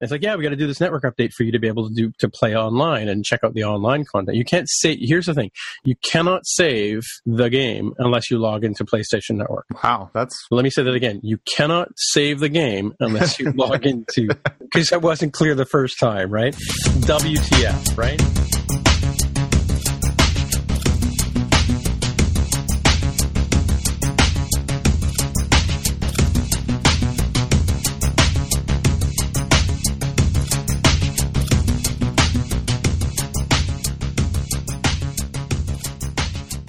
It's like, yeah, we got to do this network update for you to be able to do to play online and check out the online content. You can't say. Here's the thing: you cannot save the game unless you log into PlayStation Network. Wow, that's Let me say that again: you cannot save the game unless you log into because that wasn't clear the first time, right? WTF, right?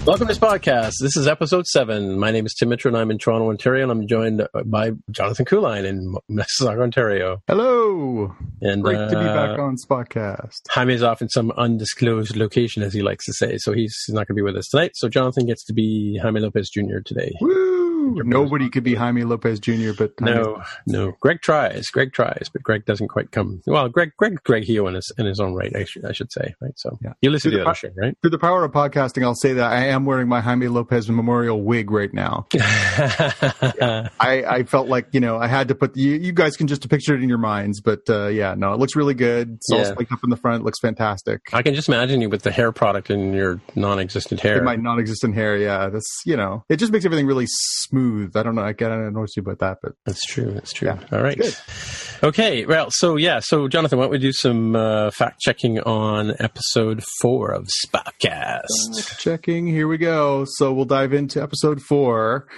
Welcome to this podcast. This is episode seven. My name is Tim Mitchell, and I'm in Toronto, Ontario, and I'm joined by Jonathan Kuline in Mississauga, Ontario. hello. And Great to be uh, back on Spotcast. Jaime is off in some undisclosed location, as he likes to say, so he's, he's not going to be with us tonight. So Jonathan gets to be Jaime Lopez Jr. today. Woo! Nobody could be Jaime Lopez Jr., but Jaime- No, no. Greg tries. Greg tries, but Greg doesn't quite come. Well, Greg, Greg, Greg Heo in his in his own right. I should, I should say, right? So Yeah. you listen to Through the the other show, right? through the power of podcasting, I'll say that I am wearing my Jaime Lopez memorial wig right now. I, I felt like you know I had to put you, you guys can just picture it in your minds, but uh, yeah, no, it looks really good. It's all Yeah. spiked up in the front. It looks fantastic. I can just imagine you with the hair product in your non-existent hair. In my non-existent hair, yeah, that's you know, it just makes everything really smooth. I don't know, I don't know you about that, but That's true. That's true. Yeah, All right. Okay. Well, so yeah. So Jonathan, why don't we do some uh, fact checking on episode four of Spotcast? checking. Here we go. So we'll dive into episode four.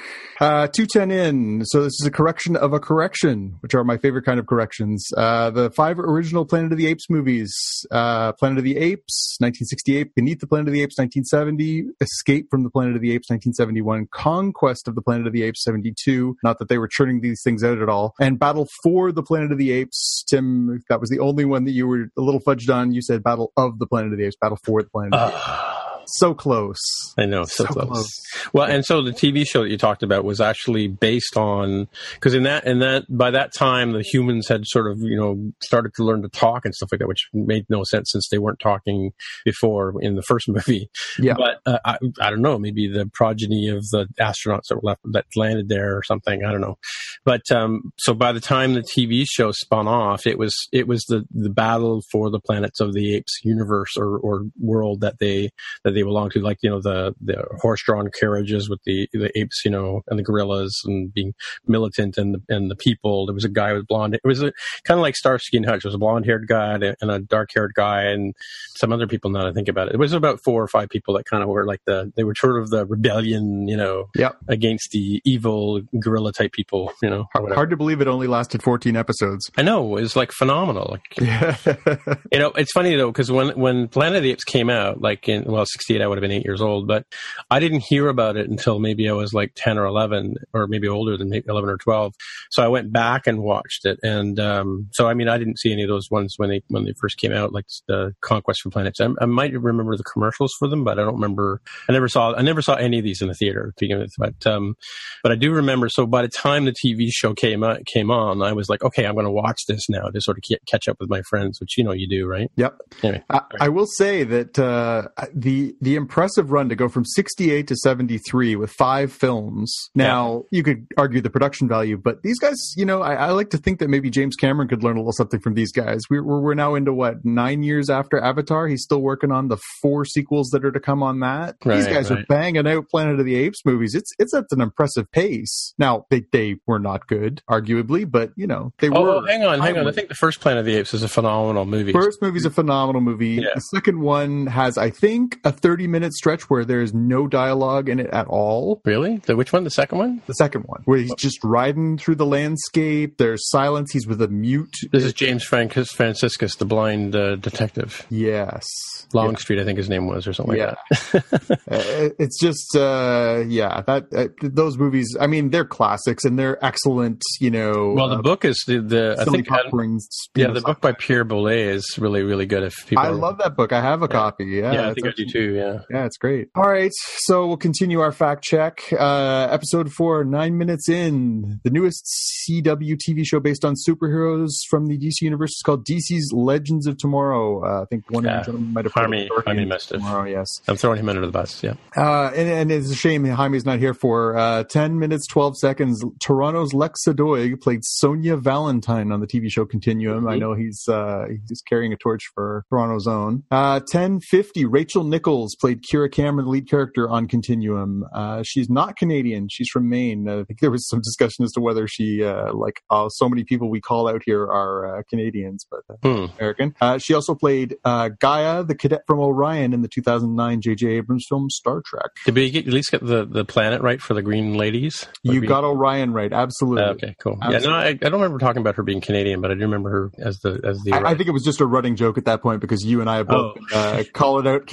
Uh, 210 in. So this is a correction of a correction, which are my favorite kind of corrections. Uh, the five original Planet of the Apes movies. Uh, Planet of the Apes, 1968. Beneath the Planet of the Apes, 1970. Escape from the Planet of the Apes, 1971. Conquest of the Planet of the Apes, 72. Not that they were churning these things out at all. And Battle for the Planet of the Apes. Tim, that was the only one that you were a little fudged on. You said Battle of the Planet of the Apes, Battle for the Planet of the Apes. Ah. So close. I know, so, So close. close. Well, and so the TV show that you talked about was actually based on because in that in that by that time the humans had sort of you know started to learn to talk and stuff like that, which made no sense since they weren't talking before in the first movie. Yeah. But uh, I, I don't know, maybe the progeny of the astronauts that were left that landed there or something. I don't know. But um, so by the time the TV show spun off, it was it was the the battle for the planets of the apes universe or or world that they that they belong to, like you know the the horse drawn carriages with the the apes, you know, and the gorillas and being militant and the and the people. There was a guy with blonde. It was a, kind of like Starsky and Hutch. It was a blonde haired guy and a, dark haired guy and some other people. Now that I think about it, it was about four or five people that kind of were like the they were sort of the rebellion, you know, Yep. against the evil gorilla type people, you know. Hard to believe it only lasted 14 episodes. I know it was like phenomenal. Like Yeah. you know, it's funny though because when when Planet of the Apes came out, like in well, sixty eight, I would have been eight years old, but I didn't hear about it until maybe I was like ten or eleven, or maybe older than eleven or twelve. So I went back and watched it, and um, so I mean, I didn't see any of those ones when they when they first came out, like the Conquest from Planets. I, I might remember the commercials for them, but I don't remember. I never saw I never saw any of these in the theater to begin with, but um, but I do remember. So by the time the TV show came out, came on, I was like, okay, I'm going to watch this now to sort of catch up with my friends, which you know you do, right? Yep. Anyway, I, I will say that uh, the the impressive run to go from 68 to 73 with five films. Now you could argue the production value, but these guys, you know, I, I like to think that maybe James Cameron could learn a little something from these guys. We're we're, we're now into what nine years after Avatar. He's still working on the four sequels that are to come on that. these Right, guys are banging out Planet of the Apes movies. It's it's at an impressive pace. Now they they were not good, arguably, but you know they Oh, were. oh, hang on, hang on. I think the first Planet of the Apes is a phenomenal movie. First movie's a phenomenal movie. Yeah. The second one has, I think, a 30 minute stretch where there's no dialogue in it at all. Really? The which one? The second one? The second one, where he's just riding through the landscape. There's silence. He's with a mute. This is James Francis Franciscus, the blind uh, detective. Yes. Longstreet, I think his name was, or something Yeah. like that. Uh, it's just, uh, yeah, that, uh, those movies, I mean, they're classics and they're excellent, you know. well, the uh, book is the, the I think rings, yeah, the book by Pierre Boulle is really really good. If people, I love that book. I have a copy. Yeah. yeah, I think I do too. Too. Yeah. Yeah, it's great. All right, so we'll continue our fact check. Uh, episode four, nine minutes in, the newest CW TV show based on superheroes from the DC universe is called DC's Legends of Tomorrow. Uh, I think one Yeah. of you gentlemen might have Jaime- heard of Jaime Legends must of. Tomorrow. Yes. I'm throwing him under the bus. Yeah. Uh, and, and it's a shame Jaime's not here for uh, 10 minutes, 12 seconds. Toronto's Lex Doig played Sonia Valentine on the TV show Continuum. I Mhm. know he's uh, he's carrying a torch for Toronto's own. Uh, 1050, Rachel Nichols played Kiera Cameron, the lead character on Continuum. Uh, she's not Canadian. She's from Maine. Uh, I think there was some discussion as to whether she, uh, like, uh, so many people we call out here are uh, Canadians, but uh, Hmm. American. Uh, she also played uh, Gaila, the cadet from Orion, in the 2009 J.J. Abrams film Star Trek. Did we get, at least get the, the planet right for the Green Ladies? You Green- got Orion right, absolutely. Uh, okay, cool. Yeah, no, I, I don't remember talking about her being Canadian, but I do remember her as the as the. I, I think it was just a running joke at that point because you and I have both Oh. uh, call it out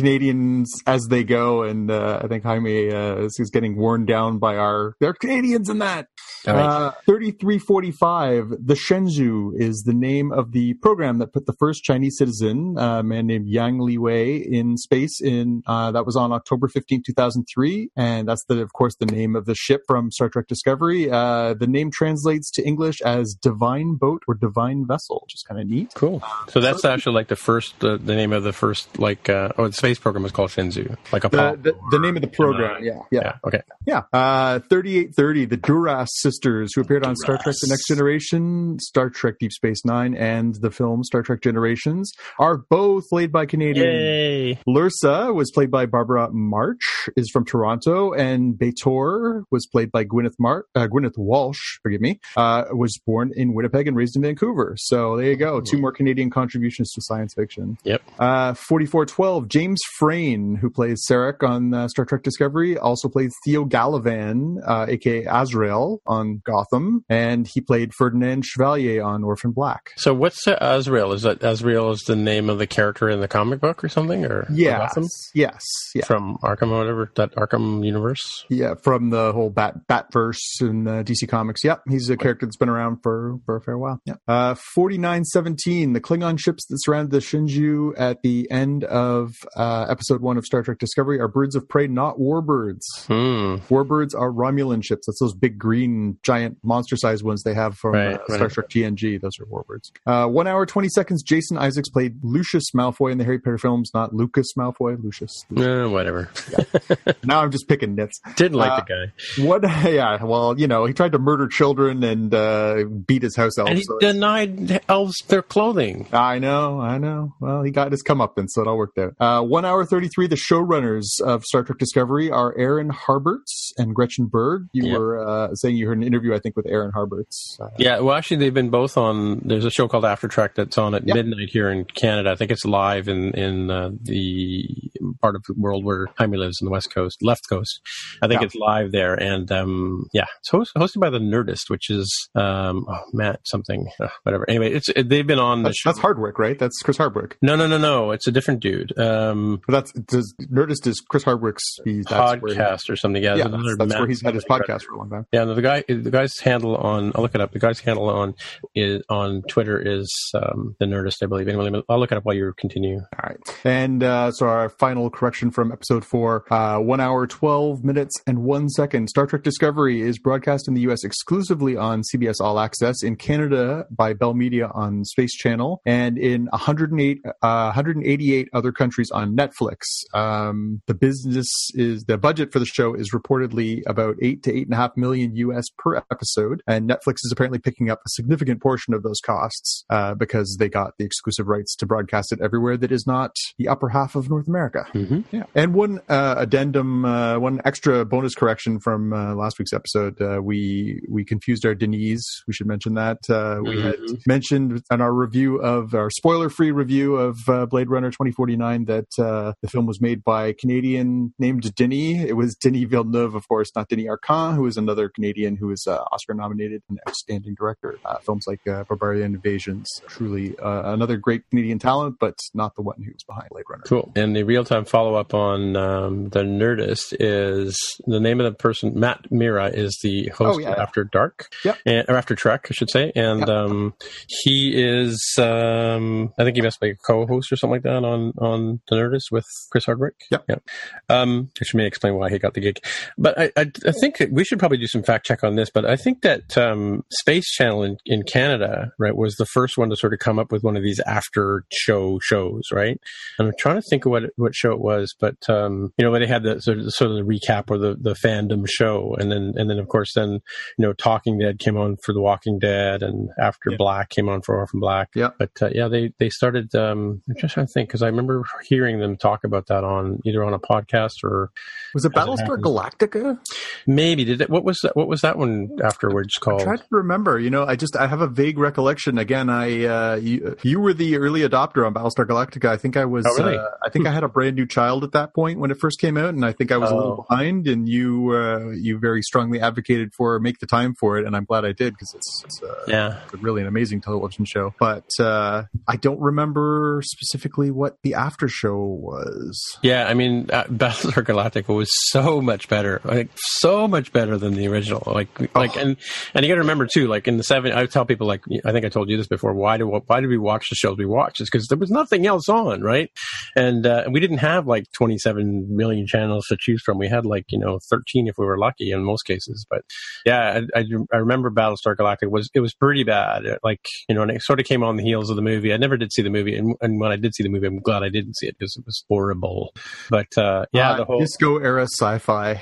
Canadians as they go, and uh, I think Jaime uh, is, is getting worn down by our they're Canadians in that. Right. Uh, 3345, the Shenzhou is the name of the program that put the first Chinese citizen, uh, a man named Yang Liwei, in space. In uh, that was on October 15, 2003, and that's the, of course, the name of the ship from Star Trek Discovery. Uh, the name translates to English as Divine Boat or Divine Vessel, which is kind of neat. Cool. So that's actually like the first, uh, the name of the first, like, uh, oh, the space program was called Shenzhou, like a The, the, the name of the program, yeah, yeah, Yeah. Okay. Yeah. Uh, 3830, the Duras sisters, who appeared on Star Trek The Next Generation, Star Trek Deep Space Nine, and the film Star Trek Generations, are both played by Canadian. Yay. Lursa was played by Barbara March, is from Toronto, and B'Etor was played by Gwyneth Mar- uh, Gwyneth Walsh, forgive me, uh, was born in Winnipeg and raised in Vancouver. So there you go. Two more Canadian contributions to science fiction. Yep. Uh, 4412, James Frain, who plays Sarek on uh, Star Trek Discovery, also plays Theo Galavan, uh, aka Azrael on Gotham, and he played Ferdinand Chevalier on Orphan Black. So what's uh, Azrael? Is that Azrael is the name of the character in the comic book or something? Or or Yes, Gotham? yes, yeah. From Arkham or whatever, that Arkham universe? Yeah, from the whole Bat Batverse in uh, DC Comics. Yep, he's a character that's been around for for a fair while. Yeah. Uh, Forty nine seventeen, the Klingon ships that surround the Shenzhou at the end of uh, episode one of Star Trek Discovery are birds of prey, not warbirds. Hmm. Warbirds are Romulan ships. That's those big green, giant, monster-sized ones they have from Right, uh, Star right. Trek TNG. Those are warbirds. Uh, one hour twenty seconds. Jason Isaacs played Lucius Malfoy in the Harry Potter films, not Lucas Malfoy. Lucius. Eh, whatever. now I'm just picking nits. Didn't like Uh, the guy. What? Yeah. Well, you know, he tried to murder children and uh, beat his house elf. And he so denied elves their clothing. I know, I know. Well, he got his comeuppance, so it all worked out. Uh, one hour The showrunners of Star Trek Discovery are Aaron Harberts and Gretchen Berg. You Yep. were uh, saying you heard an interview, I think, with Aaron Harberts. Uh, Yeah, well, actually, they've been both on. There's a show called After Trek that's on at Yep. midnight here in Canada. I think it's live in in uh, the part of the world where Jaime lives in the West Coast, left coast. I think Yeah. it's live there, and um, yeah, it's host, hosted by the Nerdist, which is um, oh, Matt something, whatever. Anyway, it's they've been on the that's, show. that's Hardwick, right? That's Chris Hardwick. No, no, no, no. It's a different dude. Um, But that's does, Nerdist is Chris Hardwick's he, where he- podcast or something. Yeah, yeah, that's, that's where he's had his podcast for a long time. Yeah, no, the guy, the guy's handle on, I'll look it up. The guy's handle on is on Twitter is um, the Nerdist, I believe. Anyway, I'll look it up while you continue. All right. And uh, so our final correction from episode four uh, one hour, 12 minutes, and one second. Star Trek Discovery is broadcast in the U.S. exclusively on CBS All Access, in Canada by Bell Media on Space Channel, and in 108, uh, 188 other countries on Netflix. Um, the business is, the budget for the show is reportedly about eight to eight and a half million US per episode. And Netflix is apparently picking up a significant portion of those costs uh, because they got the exclusive rights to broadcast it everywhere that is not the upper half of North America. Mm-hmm. Yeah. And one uh, addendum, uh, one extra bonus correction from uh, last week's episode. Uh, we we confused our Denise. We should mention that. Uh, we had Mhm. mentioned in our review of our spoiler free review of uh, Blade Runner 2049 that uh, the film was made by a Canadian named Denis. It was Denis Villeneuve, of course, not Denys Arcand, who is another Canadian who is uh, Oscar nominated and outstanding director. Uh, films like uh, Barbarian Invasions, truly uh, another great Canadian talent, but not the one who was behind Blade Runner. Cool. And the real time follow up on um, the Nerdist is the name of the person. Matt Mira is the host Oh, yeah. of After Dark, Yep. and, or After Trek, I should say, and Yep. um, he is. Um, I think he must be a co-host or something like that on on the Nerdist with Chris Hardwick. Yep. Yeah. Um, which may explain why he got the gig. But I, I, I think we should probably do some fact check on this. But I think that um, Space Channel in, in Canada, right, was the first one to sort of come up with one of these after show shows, right? And I'm trying to think of what what show it was, but um, you know, when they had the sort of, sort of the recap or the, the fandom show, and then and then of course then you know, Talking Dead came on for The Walking Dead, and After Yeah. Black came on for Orphan Black. Yeah. But uh, yeah, they they started. Um, I'm just trying to think because I remember hearing them talk about that on either on a podcast or Was it Battlestar. Galactica? maybe did it. What was that? What was that one afterwards called? I'm trying to remember. You know, I just I have a vague recollection. Again, I uh, you, you were the early adopter on Battlestar Galactica. I think I was. Oh, really? uh, I think I had a brand new child at that point when it first came out, and I think I was a little Oh. behind. And you uh, you very strongly advocated for make the time for it, and I'm glad I did because it's, it's uh, yeah. really an amazing television show. But uh, I don't remember specifically what the after show was. Yeah, I mean, uh, Battlestar Galactica was so much better, like so much better than the original. Like, like, Oh. and and you got to remember too, like in the seven, I tell people, like, I think I told you this before. Why do why did we watch the shows we watched? It's because there was nothing else on, right? And uh, we didn't have like twenty seven million channels to choose from. We had like you know thirteen if we were lucky in most cases. But yeah, I, I, I remember Battlestar Galactica was it was pretty bad. It, like you know, and it sort of came on the heels of the movie. I never did see the movie, and, and when I did see the movie, I'm glad I didn't see it because it was horrible. But uh, yeah, Uh, the whole disco era sci-fi.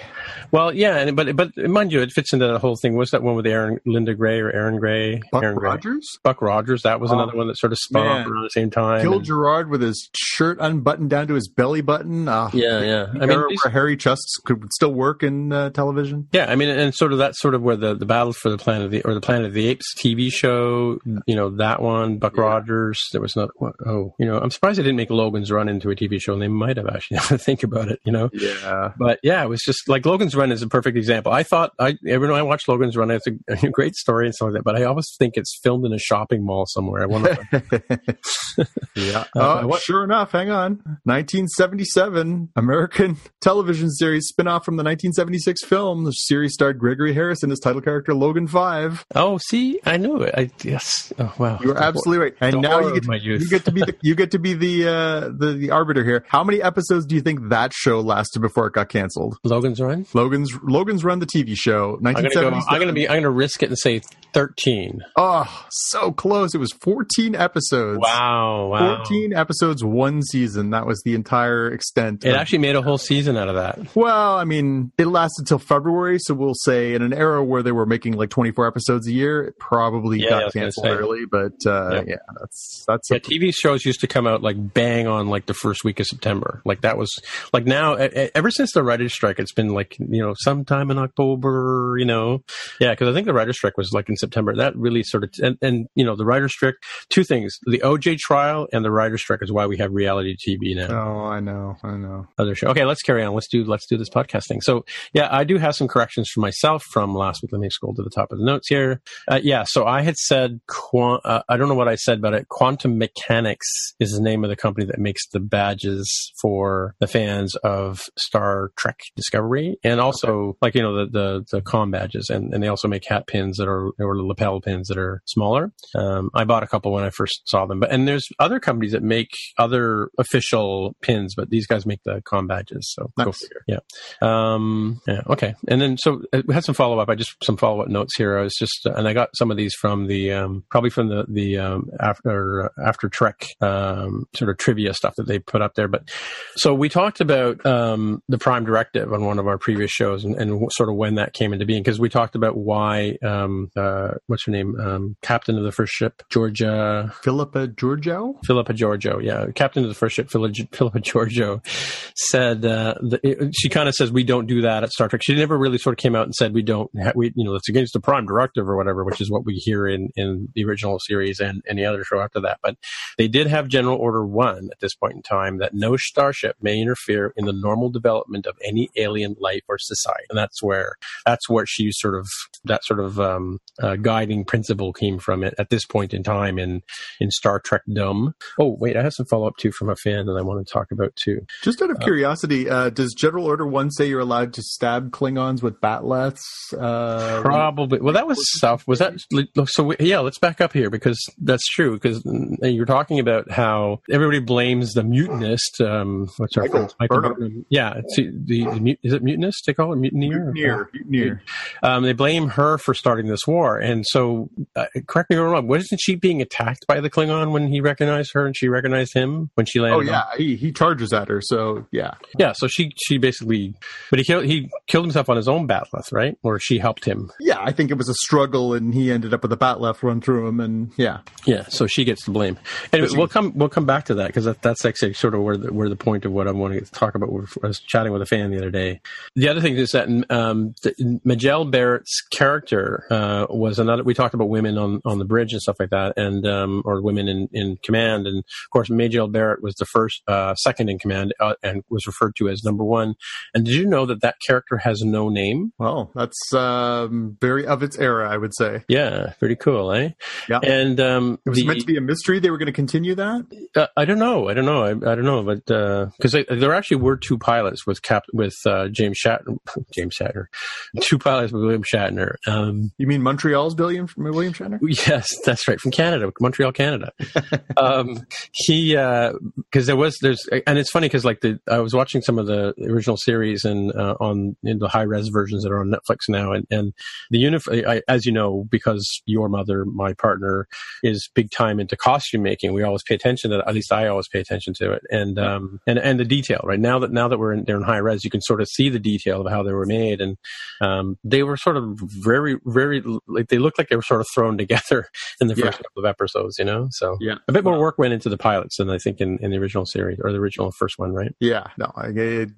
well, yeah, and but but mind you, it fits into that whole thing. Was that one with Erin Linda Gray or Erin Gray? Buck Erin Gray. Rogers Buck Rogers. That was Oh, another one that sort of spun off man. around the same time. killed and- Gerard with his shirt unbuttoned down to his belly button. Ah, yeah, yeah. the I mean, these- where Harry Chusts could still work in uh, television. yeah, I mean, and sort of that's sort of where the the battle for the planet of the or the Planet of the Apes TV show. You know that one. Buck Yeah. Rogers. There was not. what- Oh, you know, I'm surprised they didn't make Logan's Run into a TV show, and they might have actually. Now think about it, you know. Yeah, But yeah, it was just like Logan's Run is a perfect example. I thought I every time I watch Logan's Run, it's a, a great story and stuff like that. But I always think it's filmed in a shopping mall somewhere. I wonder. yeah. Uh, oh, sure enough. Hang on. 1977 American television series spin-off from the 1976 film. The series starred Gregory Harrison as title character Logan Five. oh, see, I knew it. I yes. Oh wow, You were absolutely right. And now you get, youth. you get to be the you get to be the uh, the the arbiter here. How many episodes do you think that show lasted before it got canceled? Logan's Run. Logan's Logan's Run the TV show. Go. 1977. I'm gonna be. I'm gonna risk it and say thirteen. Oh, so close. It was 14 episodes. Wow, wow. 14 episodes, one season. That was the entire extent. It of- actually made a whole season out of that. well, I mean, it lasted till February, so we'll say in an era where they were making like 24 episodes a year, it probably Yeah, got canceled early. But uh, Yeah. yeah, that's that's Yeah, a, TV shows used to come out like bang on like the first week of September. Like that was like now. Ever since the writers' strike, it's been like you know sometime in October. You know, yeah, because I think the writers' strike was like in September. That really sort of and, and you know the writers' strike. Two things: the OJ trial and the writers' strike is why we have reality TV now. Oh, I know, I know. other show. Okay, let's carry on. Let's do let's do this podcast thing. So yeah, I do have some corrections for myself from last week. Let me scroll to the top of the notes here. Uh, yeah, so I had said uh, I don't know what I said about it. Quantum Mechanix is the name of the company that makes the badges for the fans of Star Trek Discovery, and also like you know the the, the com badges, and, and they also make hat pins that are or lapel pins that are smaller. Um, I bought a couple when I first saw them, but and there's other companies that make other official pins, but these guys make the com badges. So go figure. Yeah. Um, yeah. Okay. And then so uh, we had some follow up. I just some follow up notes here. I was just and I got some of these from the um, probably from the the um, after after Trek um, sort of trivia stuff that they put up there. But so we talked about um, the Prime Directive on one of our previous shows and, and sort of when that came into being because we talked about why um, uh, what's her name um, captain of the first ship Georgia Philippa Georgiou? Philippa Georgiou, yeah, captain of the first ship, Philippa Philippa Georgiou, said uh, the, it, she kind of says we don't do that at Star Trek. She never really sort of came out and said we don't, ha- we you know that's against the Prime Directive or whatever, which is what we hear in in the original series and any other show after that. But they did have General Order One at this point in time that no starship may interfere in the normal development of any alien life or society, and that's where that's where she sort of that sort of um, uh, guiding principle came from it at this point in time in in Star Trek Dumb. Oh, wait, I have some follow up too from a fan that I want to talk about too. Just out of curiosity, uh, does General Order One say you're allowed to stab Klingons with bat'leths? Uh, Probably. Well, that was stuff. Was that so? We, yeah, let's back up here because that's true. Because you're talking about how everybody blames the mutinist. Um, what's our Michael? Michael Burnham. Yeah, the, the, is it mutinous? They call it mutineer. Mutineer, mutineer. Um, they blame her for starting this war, and so uh, correct me if I'm wrong. Wasn't she being attacked by the Klingon when he recognized her and she recognized him when she landed? Oh on- yeah, he, he charges at her. So yeah, yeah. So she she basically, but he killed he killed himself on his own bat'leth, right? Or she helped him. yeah. I think it was a struggle, and he ended up with a bat'leth run through him, and yeah, Yeah, so she gets the blame. Anyway, we'll come we'll come back to that because that, that's actually sort of where the, where the point of what I'm wanting to talk about. I was chatting with a fan the other day. The other thing is that um, Majel Barrett's character uh, was another. We talked about women on, on the bridge and stuff like that, and um, or women in, in command. And of course, Majel Barrett was the first, uh, second in command, uh, and was referred to as number one. And did you know that that character has no name? well, that's um, very of its era, I would say. Yeah, pretty cool, eh? Yeah. And um, It was the- meant to be a mystery. They were going to continue that. Uh, I don't know. I don't know. I, I don't know, but because there actually were two pilots with Cap with uh, James Shatner. James Shatner, two pilots with William Shatner. Um, You mean Montreal's William William Shatner? yes, that's right, from Canada, Montreal, Canada. um, he because there was there's and it's funny because like the I was watching some of the original series and uh, on in the high res versions that are on Netflix now, and and the unif I, as you know because your mother, my partner, is big time into costume making. We always pay attention to that. At least I always pay attention to it, and um and and the detail. Right now that now that we're in they're in high res, you can sort of see the detail of how they were made, and um they were sort of very very like they looked like they were sort of thrown together in the Yeah. first couple of episodes. You know, so Yeah. a bit more work went into the pilots than I think in, in the original series or the original first one, right? Yeah, no, I,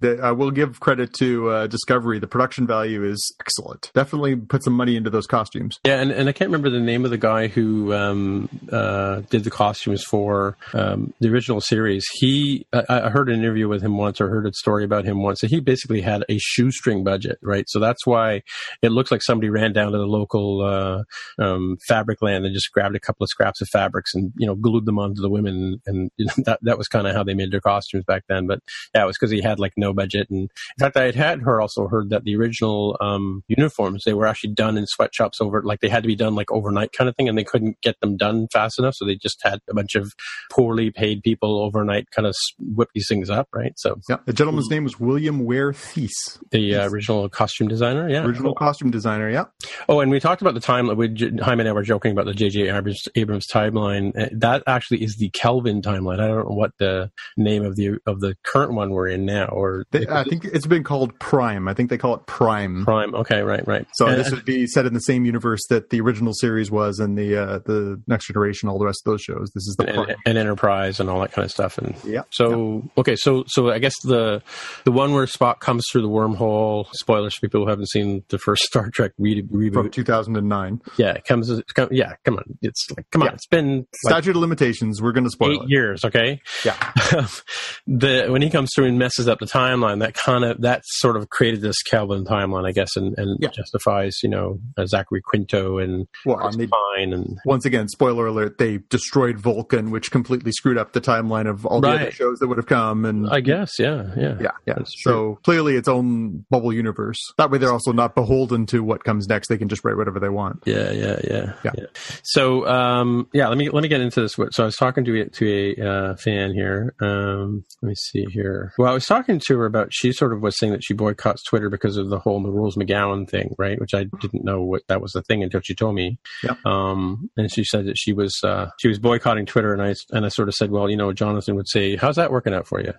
I, I will give credit to uh, Discovery. The production value is excellent. Definitely put some money into those costumes. Yeah, and, and I can't remember the name of the guy who um, uh, did the costumes for um, the original series. He, I, I heard an interview with him once, or heard a story about him once. And he basically had a shoestring budget, right? So that's why it looks like somebody ran down to the local uh, um, fabric land and just grabbed a couple of scraps of fabrics and you know glued them onto the women, and that that was kind of how they made their costumes back then. But yeah, it was because he had like no budget. And in fact, I had had her also heard that the original um, uniforms they were actually done in sweatshops over like they had to be done like overnight kind of thing, and they couldn't get them done fast enough, so they just had a bunch of poorly paid people overnight kind of whip these things up, right? So Yeah, the gentleman's name was William Ware Theiss, the uh, original costume designer, yeah, original costume designer. Yeah, Oh, and we talked about the time. We, Jaime and I were joking about the J.J. Abrams, Abrams timeline. Uh, That actually is the Kelvin timeline. I don't know what the name of the of the current one we're in now, or they, I think it's been called Prime. I think they call it Prime. Prime. Okay, right, right. So And- this would be set in the same universe that the original series was, and the uh, the Next Generation, all the rest of those shows. This is the and, Prime. and Enterprise and all that kind of stuff. And Yeah. so okay, so so I guess the the one where Spock comes through the wormhole. Spoilers for people who haven't seen the first Star Trek re- from 2009. Yeah, it comes, come- Yeah, come on. It's like come on. It's been like Statute of limitations. We're going to spoil eight it. years. Okay. Yeah. the when he comes through and messes up the timeline, that kind of that sort of created this Kelvin timeline, I guess, and, and Yeah. justifies you know uh, Zachary Quinto and Well, Chris and they, Pine and once again, spoiler alert: they destroyed Vulcan, which completely screwed up the timeline of all the other shows that would have come. And I guess yeah yeah yeah, yeah. So clearly, its own bubble universe. That way, they're also not beholden to what comes next. They can just write whatever they want. Yeah, yeah, yeah, Yeah. So, um, yeah, let me let me get into this. So, I was talking to a, to a uh, fan here. Um, let me see here. Well, I was talking to her about. She sort of was saying that she boycotts Twitter because of the whole Rose McGowan thing, right? Which I didn't know what that was the thing until she told me. Yeah. Um, and she said that she was uh, she was boycotting Twitter, and I and I sort of said, well, you know, Jonathan would say, how's that working out for you?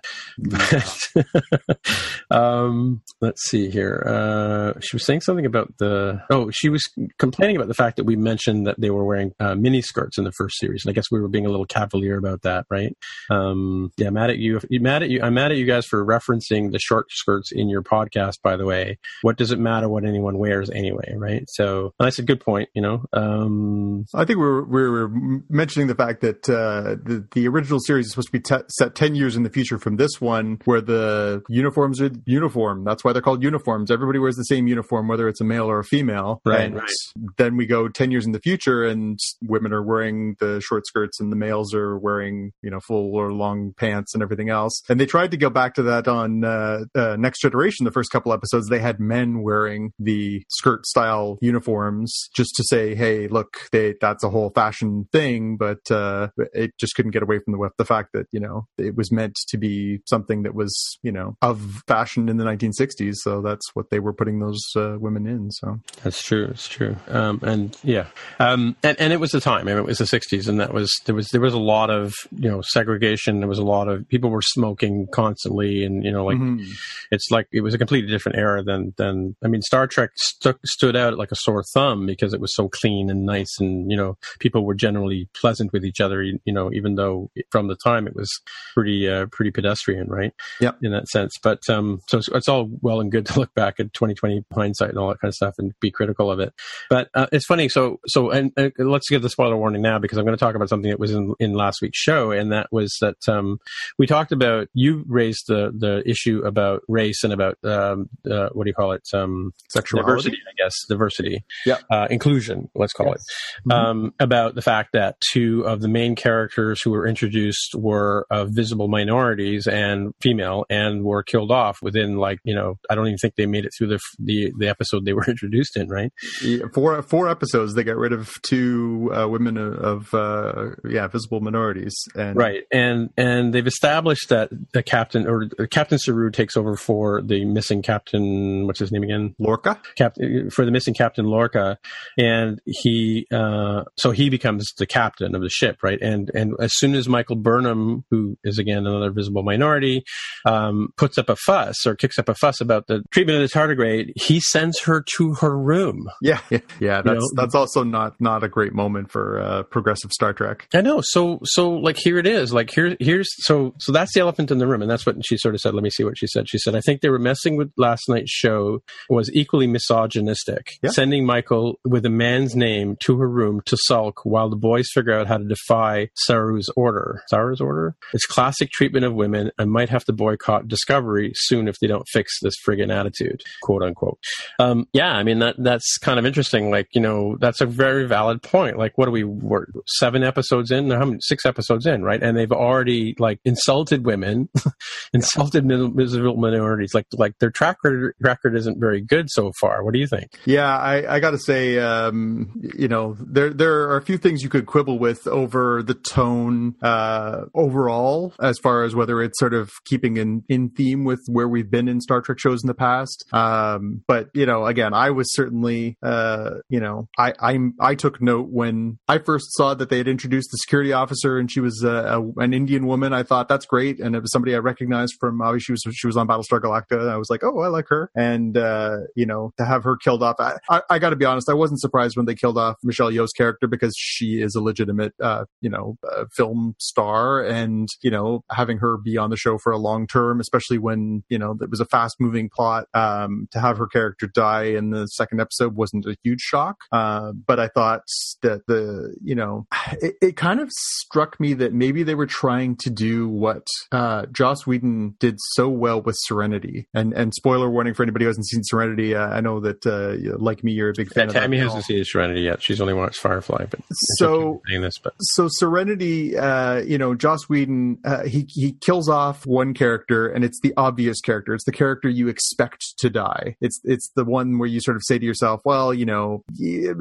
um, let's see here. Uh, she was saying something about the. Oh, she was complaining about the fact that we mentioned that they were wearing uh, mini skirts in the first series, and I guess we were being a little cavalier about that, right? Um, yeah, mad at you. Mad at you. I'm mad at you guys for referencing the short skirts in your podcast. By the way, what does it matter what anyone wears anyway, right? So, and I said, good point. You know, um, I think we're we were mentioning the fact that uh, the the original series is supposed to be te- set ten years in the future from this one, where the uniforms are uniform. That's why they're called uniforms. Everybody wears the same uniform, whether it's a male or a female. Right, And right. Then we go ten years in the future, and women are wearing the short skirts, and the males are wearing you know full or long pants and everything else. And they tried to go back to that on uh, uh, Next Generation. The first couple episodes, they had men wearing the skirt style uniforms just to say, "Hey, look, they, that's a whole fashion thing." But uh, it just couldn't get away from the the fact that you know it was meant to be something that was you know of fashion in the 1960s. So that's what they were putting those uh, women in. So that's true. It's true. Um, and yeah, um, and and it was the time. I mean, it was the 60s, and that was there was there was a lot of you know segregation. There was a lot of people were smoking constantly, and you know like mm-hmm. it's like it was a completely different era than than I mean Star Trek stood out like a sore thumb because it was so clean and nice, and you know people were generally pleasant with each other. You, you know, even though from the time it was pretty uh, pretty pedestrian, right? Yeah, in that sense. But um, so it's, it's, all well and good to look back at 2020 hindsight and all that kind of stuff and be critical of it. But uh, it's funny. So so and uh, let's give the spoiler warning now because I'm going to talk about something that was in in last week's show, and that was that um, we talked about. You raised the the issue about race and about um, uh, what do you call it? Um, Sexuality, diversity, I guess, diversity, yeah, uh, inclusion. Let's call yes. it mm-hmm. Um, about the fact that two of the main characters who were introduced were of visible minorities and female, and were killed off within like you know I don't even think they made it through the the, the episode they were introduced in. Right, yeah, four four episodes they got rid of two uh, women of uh, yeah visible minorities, and right, and and they've established that the captain or Captain Saru takes over for the missing captain. What's his name again? Lorca. Captain for the missing Captain Lorca, and he uh, so he becomes the captain of the ship, right? And and as soon as Michael Burnham, who is again another visible minority, um, puts up a fuss or kicks up a fuss about the treatment of the tardigrade, he sends her to her room. Yeah, yeah, yeah that's you know? that's also not not a great moment for uh, progressive Star Trek. I know. So so like here it is. Like here here's so so that's the elephant in the room, and that's what she sort of said. Let me see what she said. She said, I think they were messing with last night's show was equally misogynistic, yeah. sending Michael with a man's name to her room to sulk while the boys figure out how to defy Saru's order. Saru's order? It's classic treatment of women and might have to boycott Discovery soon if they don't fix this friggin' attitude, quote unquote. Um, yeah, I mean that that's kind of interesting. Like you know, that's a very valid point. Like, what are we? We're seven episodes in, how many? Six episodes in, right? And they've already like insulted women, insulted miserable minorities. Like like their track record, record isn't very good so far. What do you think? Yeah, I, I got to say, um, you know, there there are a few things you could quibble with over the tone uh, overall, as far as whether it's sort of keeping in in theme with where we've been in Star Trek shows in the past. Um, but you know, again, I was certainly, uh, you know, I I'm, I took note when I first saw that they had introduced the security officer and she was a, an Indian woman. I thought that's great, and it was somebody I recognized from obviously she was she was on Battlestar Galactica. I was like, oh, I like her, and uh, you know, to have her killed off, I, I, I got to be honest, I wasn't surprised when they killed off Michelle Yeoh's character because she is a legitimate, uh, you know, uh, film star, and you know, having her be on the show for a long term, especially when you know it was a fast moving plot, um, to have her character die in the second episode wasn't a huge shock. Uh, but I thought that the, you know, it, it, kind of struck me that maybe they were trying to do what uh, Joss Whedon did so well with Serenity. And and spoiler warning for anybody who hasn't seen Serenity, uh, I know that uh, like me, you're a big fan. Yeah, Tammy hasn't seen Serenity yet. She's only watched Firefly, but so this. But so Serenity, uh, you know, Joss Whedon, uh, he he kills off one character, and it's the obvious character. It's the character you expect to die. It's it's the one where you sort of say to yourself, well, you know,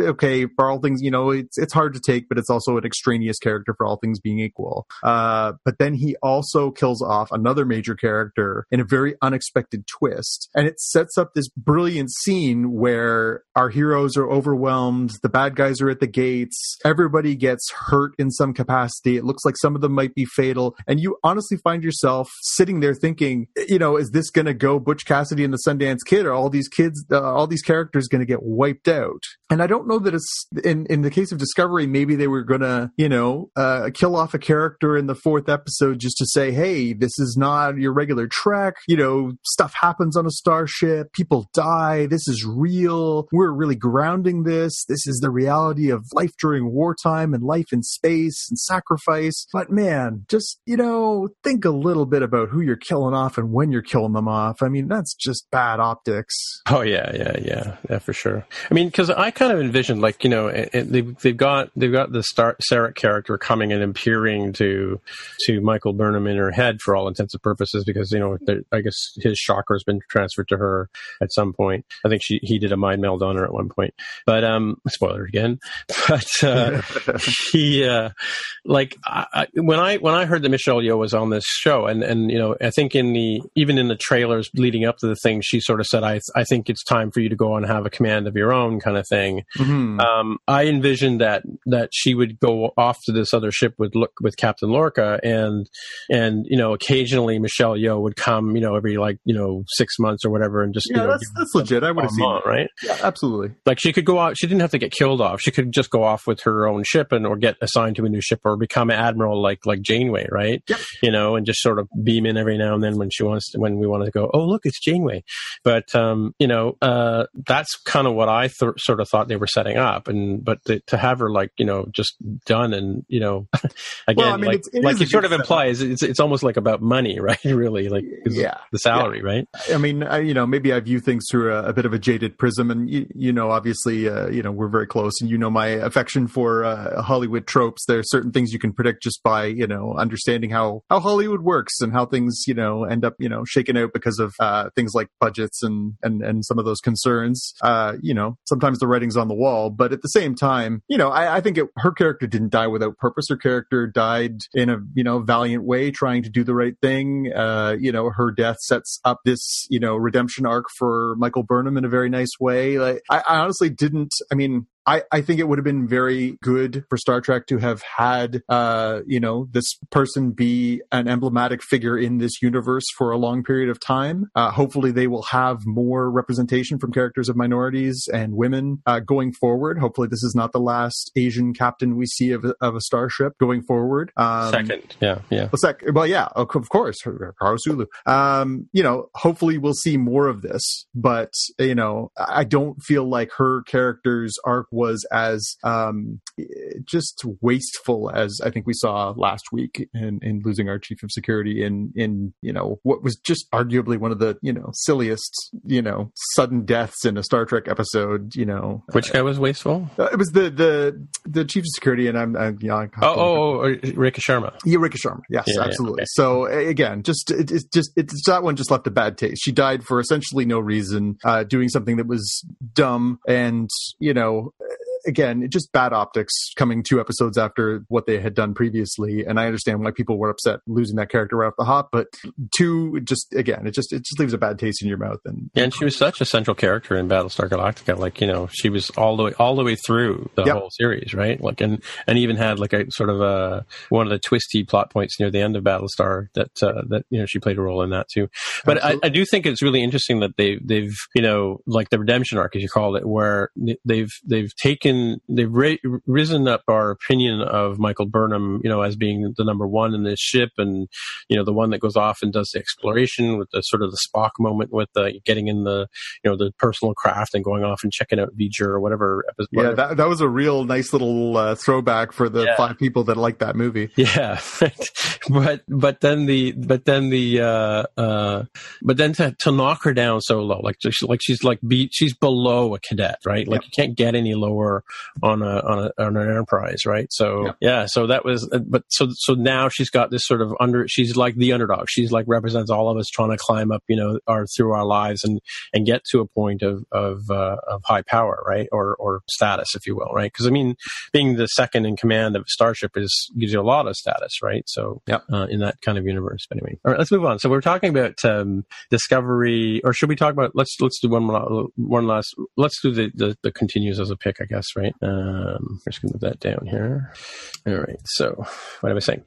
okay, for all things, you know, it's it's hard to take, but it's also an extraneous character for all things being equal. Uh, but then he also kills off another major character in a very unexpected twist. And it sets up this brilliant scene where our heroes are overwhelmed, the bad guys are at the gates, everybody gets hurt in some capacity. It looks like some of them might be fatal. And you honestly find yourself sitting there thinking, you know, is this going to go Butch Cassidy and the Sundance Kid? Are all these kids, uh, all these characters going to get wiped out? And I don't know that it's in, in the case of Discovery, maybe they were going to, you know, uh, kill off a character in the fourth episode just to say, hey, this is not your regular Trek. You know, stuff happens on a starship, people die, this is real, we're really grounding this, this is the reality of life during wartime and life in space and sacrifice. But man, just, you know, think a little bit about who you're killing off and when you're killing them off. I mean, that's just bad optics. Oh, yeah, yeah, yeah, yeah, for sure. I mean, because I kind of envisioned, like, you know, it, it, they've, they've got they've got the Star Sarek character coming and appearing to to Michael Burnham Burnham in her head for all intents and purposes because you know I guess his chakra has been transferred to her at some point. I think she he did a mind meld on her at one point, but um, spoiler again. But uh, he uh, like I, when I when I heard that Michelle Yeoh was on this show, and and you know I think in the even in the trailers leading up to the thing, she sort of said, "I I think it's time for you to go and have a command of your own," kind of thing. Mm-hmm. Um, I envisioned that that she would go off to this other ship with look with Captain Lorca, and and you know occasionally Michelle Yeoh would come, you know, every like you know six months or whatever, and just yeah, you know, that's that's legit. I would have seen on, right. Yeah, absolutely. Like she could go out. She didn't have to get killed off. She could just go off with her own ship and or get assigned to a new ship or become an admiral like like Janeway, right? Yep. You know, and just sort of beam in every now and then when she wants to, when we want to go. Oh, look, it's Janeway. But um, you know, uh, that's kind of what I th- sort of thought they were setting up, and but to, to have her like you know just done and you know again well, I mean, like, it like you sort of implies it's it's almost like about money, right? really, like yeah, the salary, yeah. right? I mean, I, you know, maybe I view things through a, a bit of a jaded prism, and you, you know, obviously, uh, you know, we're very close, and you know my affection for uh, Hollywood tropes. There are certain things you can predict just by you know understanding how how Hollywood works and how things you know end up you know shaken out because of uh, things like budgets and and and some of those concerns. Uh, you know, sometimes the writing's on the wall, but at the same time, you know, I, I think it, her character didn't die without purpose. Her character died in a you know valiant way, trying to do the right thing. Uh, you know, her death sets up this you know redemption arc for Michael Burnham in a very nice way. Like, I, I honestly didn't. I mean, I, I think it would have been very good for Star Trek to have had, uh, you know, this person be an emblematic figure in this universe for a long period of time. Uh, hopefully, they will have more representation from characters of minorities and women uh, going forward. Hopefully, this is not the last Asian captain we see of, of a starship going forward. Um, Second, yeah, yeah. Well, sec- well yeah, of course, Kaoru Sulu. Um, you know, hopefully, we'll see more of this, but you know, I don't feel like her character's arc was as um, just wasteful as I think we saw last week in, in losing our chief of security in in you know what was just arguably one of the you know silliest you know sudden deaths in a Star Trek episode. You know, which guy was wasteful? Uh, it was the the the chief of security, and I'm, I'm you know, oh, oh, oh, Rekha Sharma. Yeah, Rekha Sharma. Yes, yeah, absolutely. Yeah, okay. So again, just it, it's just it's that one just left a bad taste. She died for essentially no reason, uh, doing something that was dumb, and you know again, just bad optics coming two episodes after what they had done previously. And I understand why people were upset losing that character right off the hop, but two, just again, it just it just leaves a bad taste in your mouth. And yeah, and she was such a central character in Battlestar Galactica. Like you know, she was all the way all the way through the yep. whole series, right? Like and and even had like a sort of a one of the twisty plot points near the end of Battlestar that uh, that you know she played a role in that too. But I, I, do think it's really interesting that they they've you know like the redemption arc as you call it, where they've they've taken taken they've ra- risen up our opinion of Michael Burnham, you know, as being the number one in this ship, and you know, the one that goes off and does the exploration with the sort of the Spock moment with the getting in the you know the personal craft and going off and checking out V'Ger or whatever. Episode, yeah, that that was a real nice little uh, throwback for the yeah. five people that like that movie. Yeah, but but then the but then the uh, uh, but then to, to knock her down so low, like just, like she's like be, she's below a cadet, right? Like you can't get any lower on a on a on an enterprise, right? So yeah. yeah, so that was, uh, but so so now she's got this sort of under. She's like the underdog. She's like represents all of us trying to climb up, you know, our through our lives and and get to a point of of uh, of high power, right, or or status, if you will, right? Because I mean, being the second in command of a starship is gives you a lot of status, right? So yeah, uh, in that kind of universe. But anyway, all right, let's move on. So we're talking about um, discovery, or should we talk about? Let's let's do one more, one last. Let's do the, the the continues as a pick, I guess, right? Um, I'm just going to move that down here. All right. So, what am I saying?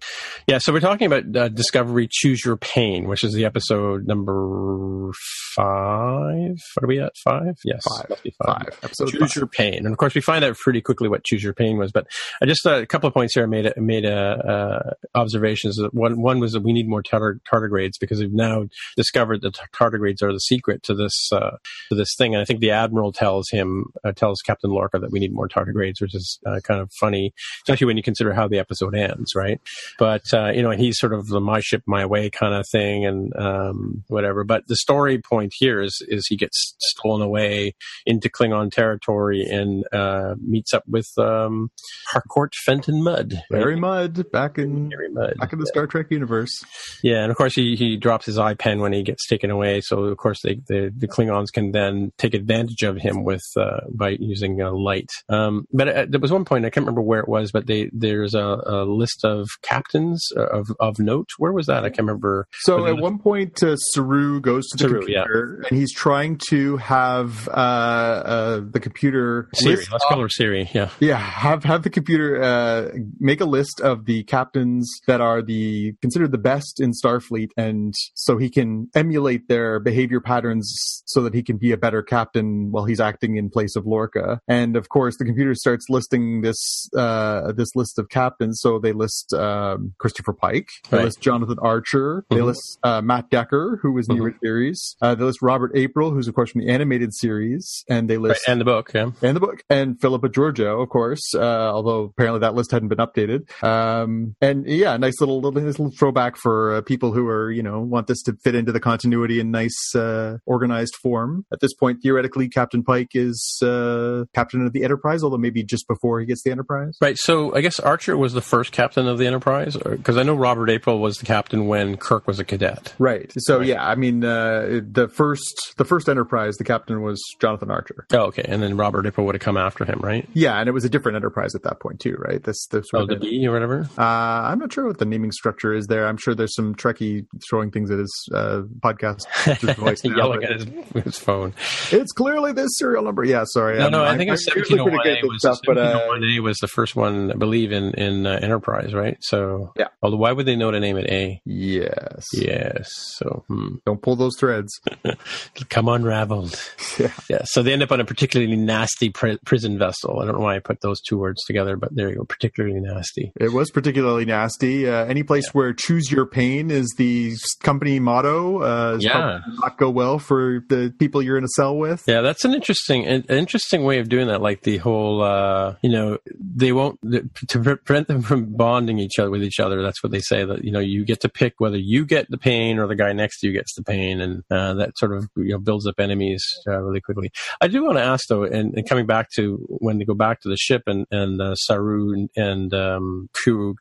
Yeah. So we're talking about uh, Discovery Choose Your Pain, which is the episode number five. What are we at? Five? Yes. Five. five. five. Episode Choose five. Your Pain. And of course, we find out pretty quickly what Choose Your Pain was. But I just uh, a couple of points here. I made a, made a, uh, observations. One one was that we need more tar- tardigrades because we've now discovered that tardigrades are the secret to this uh, to this thing. And I think the admiral tells him uh, tells Captain Lorca that we need need more tardigrades, which is uh, kind of funny, especially when you consider how the episode ends, right? But uh, you know, he's sort of the my ship, my way kind of thing, and um, whatever. But the story point here is is he gets stolen away into Klingon territory and uh, meets up with um, Harcourt Fenton Mudd. right? Barry Mudd back in Harry Mudd. back in the Star Trek universe. Yeah, and of course he, he drops his eye pen when he gets taken away. So of course they, the the Klingons can then take advantage of him with uh, by using uh, light. Um, but uh, there was one point I can't remember where it was, but they there's a, a list of captains uh, of of note. Where was that? I can't remember. So at one point, uh, Saru goes to the Saru, yeah. computer and he's trying to have uh, uh, the computer Siri. Let's call her Siri. Yeah. Yeah, have have the computer uh, make a list of the captains that are the considered the best in Starfleet, and so he can emulate their behavior patterns, so that he can be a better captain while he's acting in place of Lorca. And of course, the computer starts listing this uh, this list of captains. So they list um, Christopher Pike, they Right. list Jonathan Archer, they Mhm. list uh, Matt Decker, who was in the Mhm. original series. Uh, they list Robert April, who's of course from the animated series, and they Right. list And the book. Yeah. and the book and Philippa Georgiou, of course, uh, although apparently that list hadn't been updated. Um, and yeah, nice little, little, nice little throwback for uh, people who are, you know, want this to fit into the continuity in nice, uh, organized form. At this point, theoretically, Captain Pike is, uh, captain of the Enterprise, although maybe just before he gets the Enterprise. Right. So I guess Archer was the first captain of the Enterprise, because I know Robert April was the captain when Kirk was a cadet. Right. So Right. yeah, I mean, uh, the first, the first Enterprise, the captain was Jonathan Archer. Oh, okay. And then Robert April would have come after him, right? Yeah, and it was a different Enterprise at that point too, right? This, this Oh, the B or whatever. Uh, I'm not sure what the naming structure is there. I'm sure there's some Trekkie throwing things at his uh, podcast. Voice now, Yelling at his, his phone. It's clearly this serial number. Yeah, sorry. No, I'm- no, I think it was I'm usually pretty 1701A good at this was, stuff, but uh, 1701A was the first one, I believe, in, in uh, Enterprise, right? So, Yeah. Although, why would they know to name it A? yes. Yes. So, hmm. Don't pull those threads. come unraveled. Yeah. Yeah. So they end up on a particularly nasty pri- prison vessel. I don't know why I put those two words together, but there you go. Particularly nasty. It was particularly nasty. Uh, any place where "choose your pain" is the company motto uh, is Yeah. not go well for the people you're in a cell with. Yeah, that's an interesting, an interesting way of doing that. Like the whole, uh, you know, they won't to prevent them from bonding each other with each other. That's what they say. That you know, you get to pick whether you get the pain or the guy next to you gets the pain, and uh, that sort of you know builds up enemies uh, really quickly. I do want to ask though, and, and coming back to when they go back to the ship and and uh, Saru and, and um,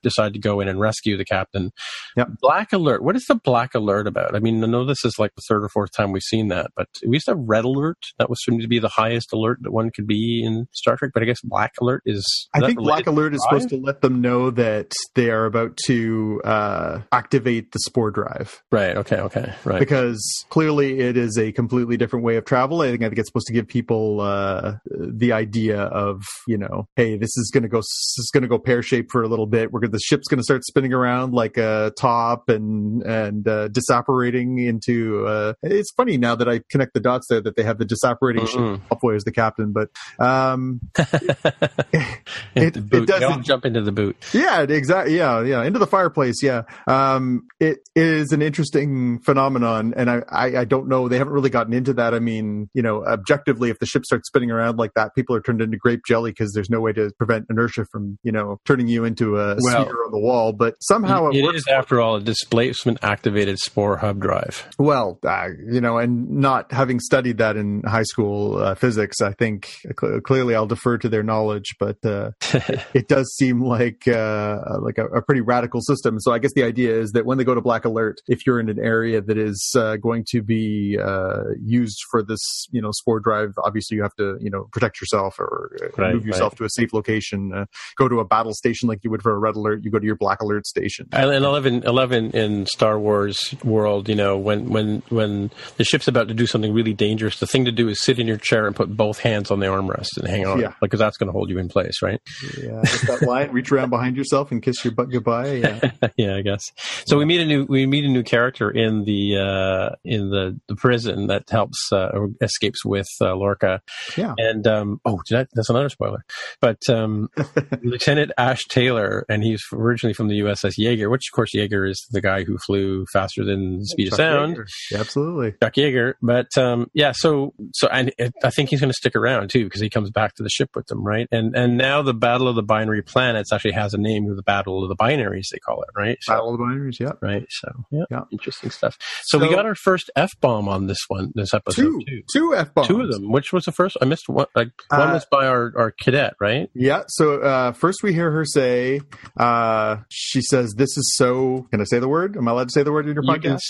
decide to go in and rescue the captain. Yep. Black alert. What is the black alert about? I mean, I know this is like the third or fourth time we've seen that, but we used to have red alert. That was seemed to be the highest alert that one could be in Star Trek. But I guess black alert is. is I think Black Alert is supposed to let them know that they are about to uh, activate the spore drive. Right. Okay. Okay. Right. because clearly it is a completely different way of travel. I think I think it's supposed to give people uh, the idea of you know, hey, this is going to go this is going to go pear shaped for a little bit. We're gonna, the ship's going to start spinning around like a top and and uh, disapparating into. Uh, it's funny now that I connect the dots there that they have the disapparating ship. Mhm. Malfoy as the captain, but um, Into it- it boot. They all doesn't- jump into the boot. yeah, exactly. Yeah, yeah, into the fireplace. Yeah, um, it is an interesting phenomenon, and I, I, I don't know. They haven't really gotten into that. I mean, you know, objectively, if the ship starts spinning around like that, people are turned into grape jelly because there's no way to prevent inertia from, you know, turning you into a Well, sphere on the wall. But somehow it, it works. is, after all, a displacement activated spore hub drive. Well, uh, you know, and not having studied that in high school uh, physics, I think cl- clearly I'll defer to their knowledge, but uh, it does seem like uh, like a, a pretty radical system. So I guess the idea is that when they go to black alert, if you're in an area that is uh, going to be uh, used for this, you know, spore drive, obviously you have to, you know, protect yourself or uh, Right, move yourself to a safe location. Uh, go to a battle station like you would for a red alert. You go to your black alert station. And 11, 11 in Star Wars world, you know, when, when, when the ship's about to do something really dangerous, the thing to do is sit in your chair and put both hands on the armrest and hang on. Yeah. Because that's going to hold you in place, right? Yeah, just that line. Reach around behind yourself and kiss your butt goodbye. Yeah. yeah, I guess. So we meet a new we meet a new character in the uh, in the, the prison that helps uh, escapes with uh, Lorca. Yeah. And um, oh, that's another spoiler. But um, Lieutenant Ash Tyler, and he's originally from the USS Yeager, which of course Yeager is the guy who flew faster than the speed Chuck of sound. Yeah, absolutely. Chuck Yeager. But um, yeah, so so and it, I think he's going to stick around too because he comes back to the ship with them, right? And and now the Battle of the Binary Planets actually has a name of the Battle of the Binaries, they call it, right? So, Battle of the Binaries, yeah, right. So yeah, yeah. interesting stuff. So, so, we got our first f bomb on this one, this episode. Two, too. two f bombs, two of them. Which was the first? I missed one. Like one uh, was by our our cadet, right? Yeah. So uh, first we hear her say, uh, she says, "This is so." Can I say the word? Am I allowed to say the word in your you podcast?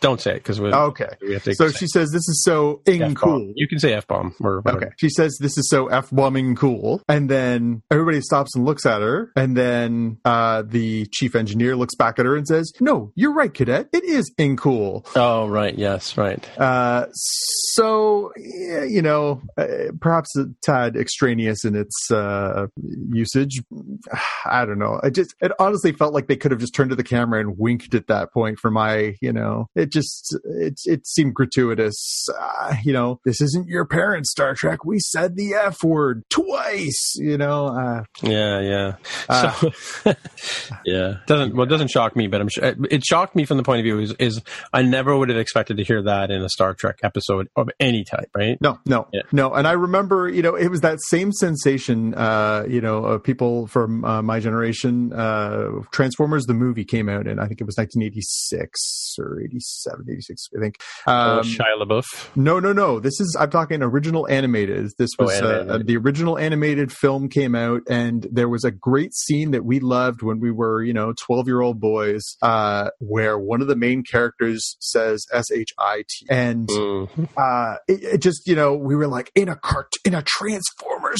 don't say it because we. Okay. We have to so she says this is so ing cool. You can say f bomb or whatever. Okay. She says this is so f bombing cool, and then everybody stops and looks at her, and then uh, the chief engineer looks back at her and says, "No, you're right, cadet. It is in cool." Oh right, yes, right. Uh, so you know, uh, perhaps a tad extraneous in its uh, usage. I don't know. I just it honestly felt like they could have just turned to the camera and winked at that point for my, you know, it just it it seemed gratuitous. Uh, you know, this isn't your parents' Star Trek. We said the F word twice. You know. Uh, yeah, yeah. Uh, so, yeah, doesn't well, it doesn't shock me, but I'm sure it shocked me from the point of view is is I never would have expected to hear that in a Star Trek episode of any type, right? No, no, yeah. no. And I remember, you know, it was that same sensation. Uh, you know, of people from uh, my generation. Uh, Transformers the movie came out, and I think it was 1986 or 87 87, 86, I think. Oh, um, oh, Shia LaBeouf. No, no, no. This is I'm talking original animated. This oh, was oh, animated. Uh, the original animated film came out, and there was a great scene that we loved when we were, you know, 12 year old boys, uh, where one of the main characters says S H I T, and mm-hmm. uh, it, it, just, you know, we were like in a cart in a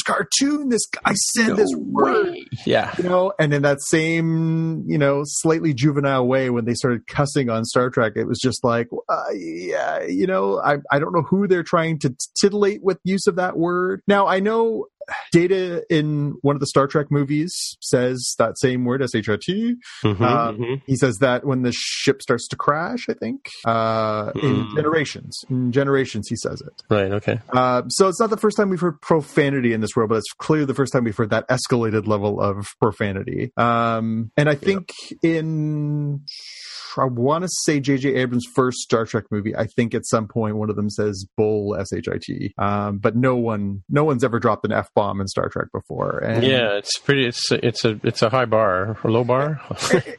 Cartoon. This I said no this word, yeah, you know, and in that same, you know, slightly juvenile way when they started cussing on Star Trek, it was just like, uh, yeah, you know, I, I don't know who they're trying to titillate with use of that word. Now, I know Data in one of the Star Trek movies says that same word, SHRT. Mm-hmm, um, mm-hmm. He says that when the ship starts to crash, I think. Uh, mm. In Generations. In Generations, he says it. Right, okay. Uh, so it's not the first time we've heard profanity in this world, but it's clearly the first time we've heard that escalated level of profanity. Um, and I think yeah. in I want to say J.J. Abrams' first Star Trek movie. I think at some point one of them says "bull" s h i t. Um, but no one, no one's ever dropped an f bomb in Star Trek before. And yeah, it's pretty. It's it's a it's a high bar or low bar,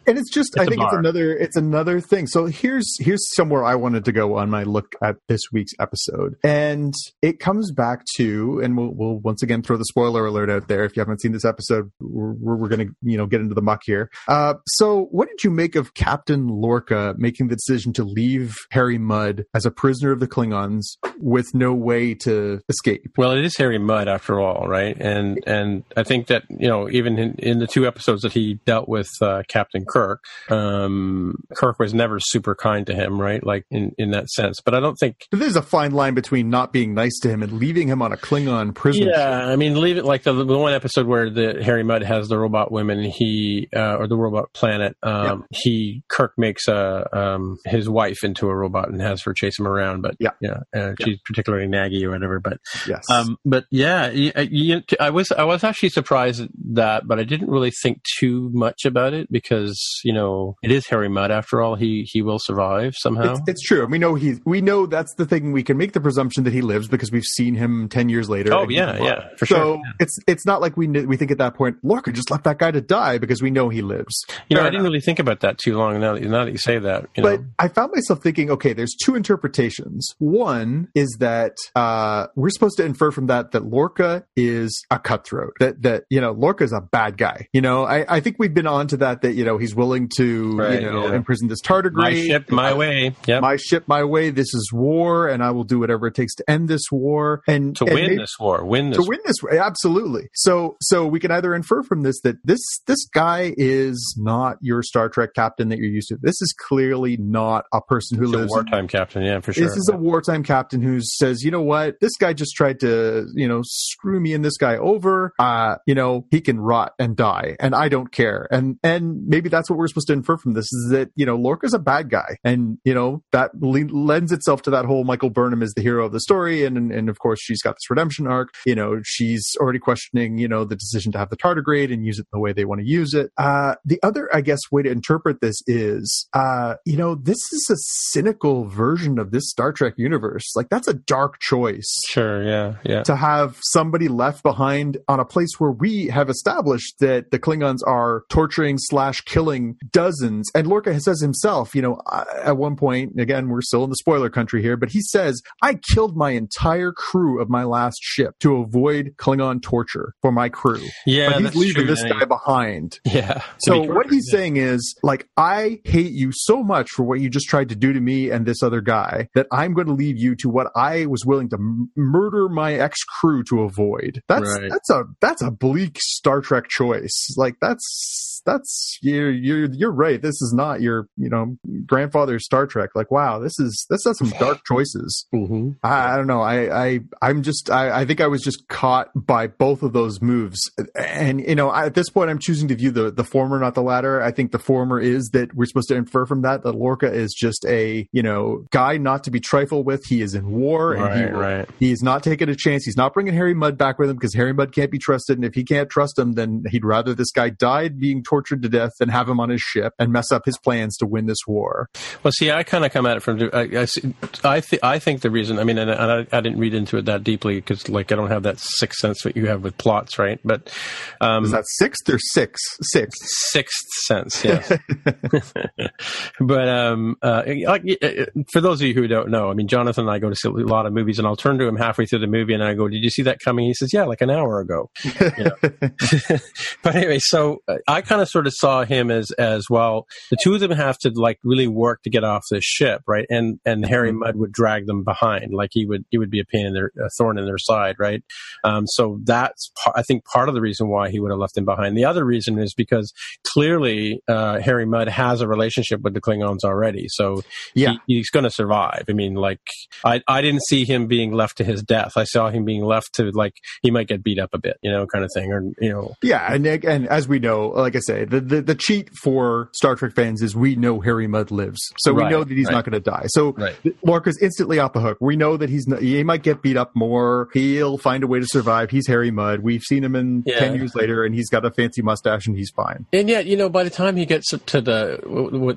and it's just. It's I think it's another it's another thing. So here's here's somewhere I wanted to go on my look at this week's episode, and it comes back to, and we'll we'll once again throw the spoiler alert out there. If you haven't seen this episode, we're, we're going to you know get into the muck here. Uh, so what did you make of Captain Lorca making the decision to leave Harry Mudd as a prisoner of the Klingons with no way to escape? Well, it is Harry Mudd after all, right? And and I think that you know even in, in the two episodes that he dealt with uh, Captain Kirk, um, Kirk was never super kind to him, right? Like in in that sense. But I don't think but there's a fine line between not being nice to him and leaving him on a Klingon prison. Yeah, I mean, leave it like the, the one episode where the Harry Mudd has the robot women. He uh, or the robot planet. Um, yeah. He Kirk makes makes uh, um, his wife into a robot and has her chase him around. But yeah, yeah, uh, she's particularly naggy or whatever. But yes, um, but yeah, you, uh, you, I was I was actually surprised at that, but I didn't really think too much about it because you know it is Harry Mudd after all. He he will survive somehow. It's, it's true. We know he we know that's the thing. We can make the presumption that he lives because we've seen him ten years later. Oh yeah, yeah, for so sure. Yeah. it's it's not like we we think at that point Lorca just left that guy to die because we know he lives. You know, Fair I didn't really think about that too long. Now, now that you say that, you but know. I found myself thinking, okay, there's two interpretations. One is that uh, we're supposed to infer from that that Lorca is a cutthroat. That that you know Lorca is a bad guy. You know, I, I think we've been on to that. That you know he's willing to right, you know yeah. imprison this tardigrade. My ship, my way. Yep. My ship, my way. This is war, and I will do whatever it takes to end this war and to and win maybe, this war. Win this. To win this, absolutely. So so we can either infer from this that this this guy is not your Star Trek captain that you're used to. This is clearly not a person who it's lives. A wartime captain, yeah, for sure. This is a wartime captain who says, you know what, this guy just tried to, you know, screw me and this guy over. Uh, you know, he can rot and die, and I don't care. And and maybe that's what we're supposed to infer from this is that you know Lorca's a bad guy, and you know that le- lends itself to that whole Michael Burnham is the hero of the story, and, and and of course she's got this redemption arc. You know, she's already questioning, you know, the decision to have the tardigrade and use it the way they want to use it. Uh, the other, I guess, way to interpret this is uh, you know, this is a cynical version of this Star Trek universe. Like that's a dark choice. Sure, yeah, yeah. To have somebody left behind on a place where we have established that the Klingons are torturing slash killing dozens, and Lorca says himself, you know, at one point, again, we're still in the spoiler country here, but he says, "I killed my entire crew of my last ship to avoid Klingon torture for my crew." Yeah, but he's leaving true, this yeah. guy behind. Yeah. So what he's yeah. saying is like I hate you so much for what you just tried to do to me and this other guy that I'm going to leave you to what I was willing to m- murder my ex crew to avoid. That's Right. that's a that's a bleak Star Trek choice. Like that's that's you're you're you're right. This is not your you know grandfather's Star Trek. Like wow, this is this has some dark choices. Mhm. I, I don't know. I, I I'm just I, I think I was just caught by both of those moves, and you know I, at this point I'm choosing to view the the former, not the latter. I think the former is that we're supposed to infer from that that Lorca is just a you know guy not to be trifled with. He is in war, and he Right, will- right. He's not taking a chance. He's not bringing Harry Mudd back with him because Harry Mudd can't be trusted. And if he can't trust him, then he'd rather this guy died being tortured to death than have him on his ship and mess up his plans to win this war. Well, see, I kind of come at it from. I, I, see- I, th- I think the reason. I mean, and I, I didn't read into it that deeply because, like, I don't have that sixth sense that you have with plots, right? But um, Is that sixth or six? Sixth. sixth sense, yes. but um, uh, like, uh, for those of you who don't know, I mean, Jonathan and I go to see a lot of movies, and I'll turn to him halfway through the movie, and I go, "Did you see that coming?" He says, "Yeah, like an hour ago." You know? but anyway, so uh, I kind of sort of saw him as as well. The two of them have to like really work to get off this ship, right? And and Harry Mudd would drag them behind, like he would he would be a pain in their a thorn in their side, right? Um, so that's I think part of the reason why he would have left them behind. The other reason is because clearly uh, Harry Mudd has a relationship with the Klingons already, so Yeah. he, he's going to survive. I mean, like I I didn't see him being left to his death. I saw him being left to like he might get beat up a bit, you know, kind of thing, or you know, Yeah, and and as we know, like I say, the, the the cheat for Star Trek fans is we know Harry Mudd lives, so we know that he's right. not going to die. So Right. Lorca's instantly off the hook. We know that he's not, he might get beat up more. He'll find a way to survive. He's Harry Mudd. We've seen him in Yeah. ten years later, and he's got a fancy mustache, and he's fine. And yet, you know, by the time he gets to the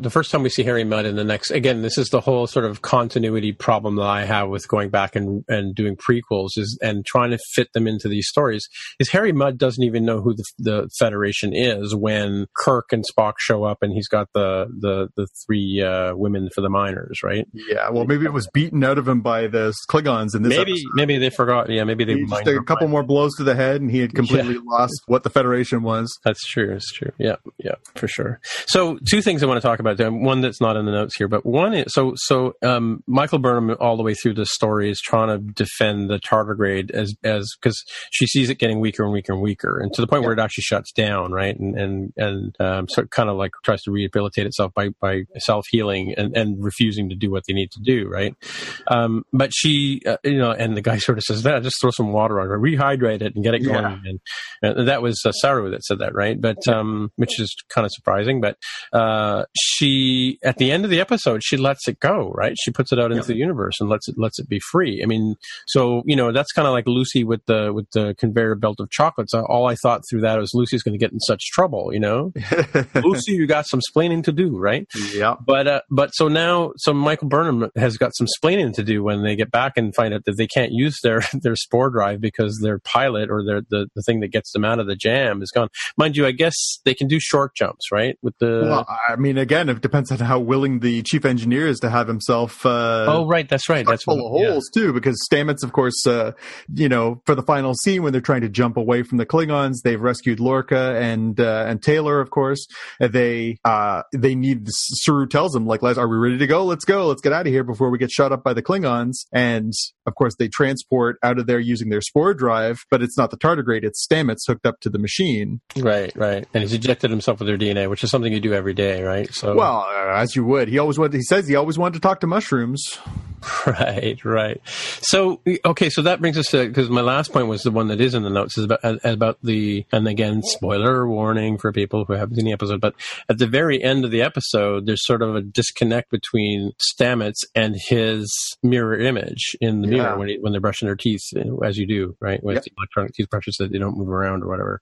the first time we see Harry Mudd in the next, again, this is the whole sort of continuity problem that I have with going back and and doing prequels is and trying to fit them into these stories. Is Harry Mudd doesn't even know who the, the Federation is when Kirk and Spock show up and he's got the the the three uh, women for the miners, right? Yeah, well, maybe it was beaten out of him by the Klingons in this maybe episode. maybe they forgot. Yeah, maybe they just a couple more blows to the head, and he had completely lost what the Federation was. That's true. It's true. Yeah, yeah, for sure. So, two things I want to talk about. Um, One that's not in the notes here, but one is so so. Um, Michael Burnham, all the way through the story, is trying to defend the tardigrade as as because she sees it getting weaker and weaker and weaker, and to the point where it actually shuts down, right? And and and um, so kind of like tries to rehabilitate itself by by self healing and and refusing to do what they need to do, right? Um, but she, uh, you know, and the guy sort of says, "Nah, just throw some water on her, rehydrate it, and get it going." Yeah. And, and that was uh, Saru that said that, right? But um, which is kind of surprising. But uh, she, at the end of the episode, she lets it go, right? She puts it out into the universe and lets it lets it be free. I mean, so you know, that's kind of like Lucy with the with the conveyor belt of chocolates. Uh, All I thought through that was Lucy's going to get in such trouble, you know. Lucy, you got some splaining to do, right? yeah. But uh, but so now, so Michael Burnham has got some splaining to do when they get back and find out that they can't use their their spore drive because their pilot or their the, the thing that gets them out of the jam is gone. Mind you, I guess they can do short jumps, right? With the Well, I mean, again, it depends on how willing the chief engineer is to have himself. Uh, oh, right, that's right, that's full of what- yeah. holes too, because Stamets, of course, uh, you know, for the final scene when they're trying to jump away from the Klingons, they've rescued Lorca and uh, and Tyler, of course. They uh, they need. Saru tells them like, "Les, "Are we ready to go? Let's go. Let's get out of here before we get shot up by the Klingons." And of course, they transport out of there using their spore drive, but it's not the tardigrade; it's Stamets hooked up to the machine. Right, right, and he's injected himself with their DNA, which is something you do every day, right? So Well, uh, as you would, he always wanted. He says he always wanted to talk to mushrooms. Right, right. So, okay, so that brings us to because my last point was the one that is in the notes is about about the and again spoiler warning for people who haven't seen the episode, but at the very end of the episode, there's sort of a disconnect between Stamets and his mirror image in the mirror when he, when they're brushing their teeth, as you do, right, with yep. electronic toothbrushes that they don't move around or whatever.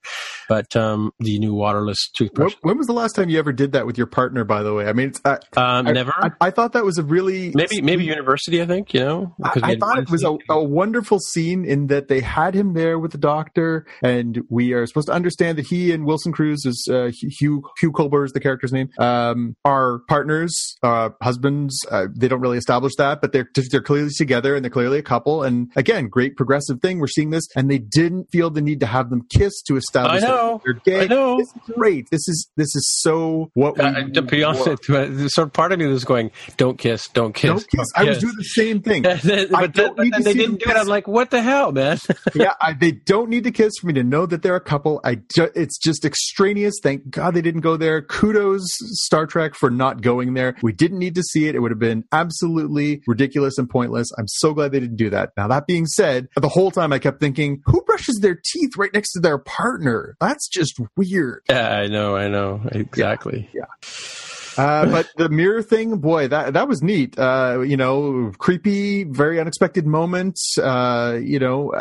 But um, the new waterless toothbrush. When, when, was the last time you ever did that with your partner? By the way, I mean, I, um, I, never. I, I, thought that was a really maybe maybe university. I think you know. I, thought it was a, a, wonderful scene in that they had him there with the doctor, and we are supposed to understand that he and Wilson Cruz is uh, Hugh Hugh Culber is the character's name. Um, are partners, uh, husbands. Uh, they don't really establish that, but they're they're clearly together and they're clearly a couple. And again, great progressive thing. We're seeing this, and they didn't feel the need to have them kiss to establish I know. they're gay. I know. This is great. This is this is so what we. Uh, be honest, sort of part of me was going, "Don't kiss, don't kiss, don't kiss." Don't I was doing the same thing. but then, but they didn't do it. I'm like, "What the hell, man?" yeah, I, they don't need to kiss for me to know that they're a couple. I ju- it's just extraneous. Thank God they didn't go there. Kudos Star Trek for not going there. We didn't need to see it. It would have been absolutely ridiculous and pointless. I'm so glad they didn't do that. Now that being said, the whole time I kept thinking, who brushes their teeth right next to their partner? That's just weird. Yeah, I know, I know. Exactly. yeah. yeah. Uh, but the mirror thing, boy, that that was neat. Uh, you know, creepy, very unexpected moments. Uh, you know,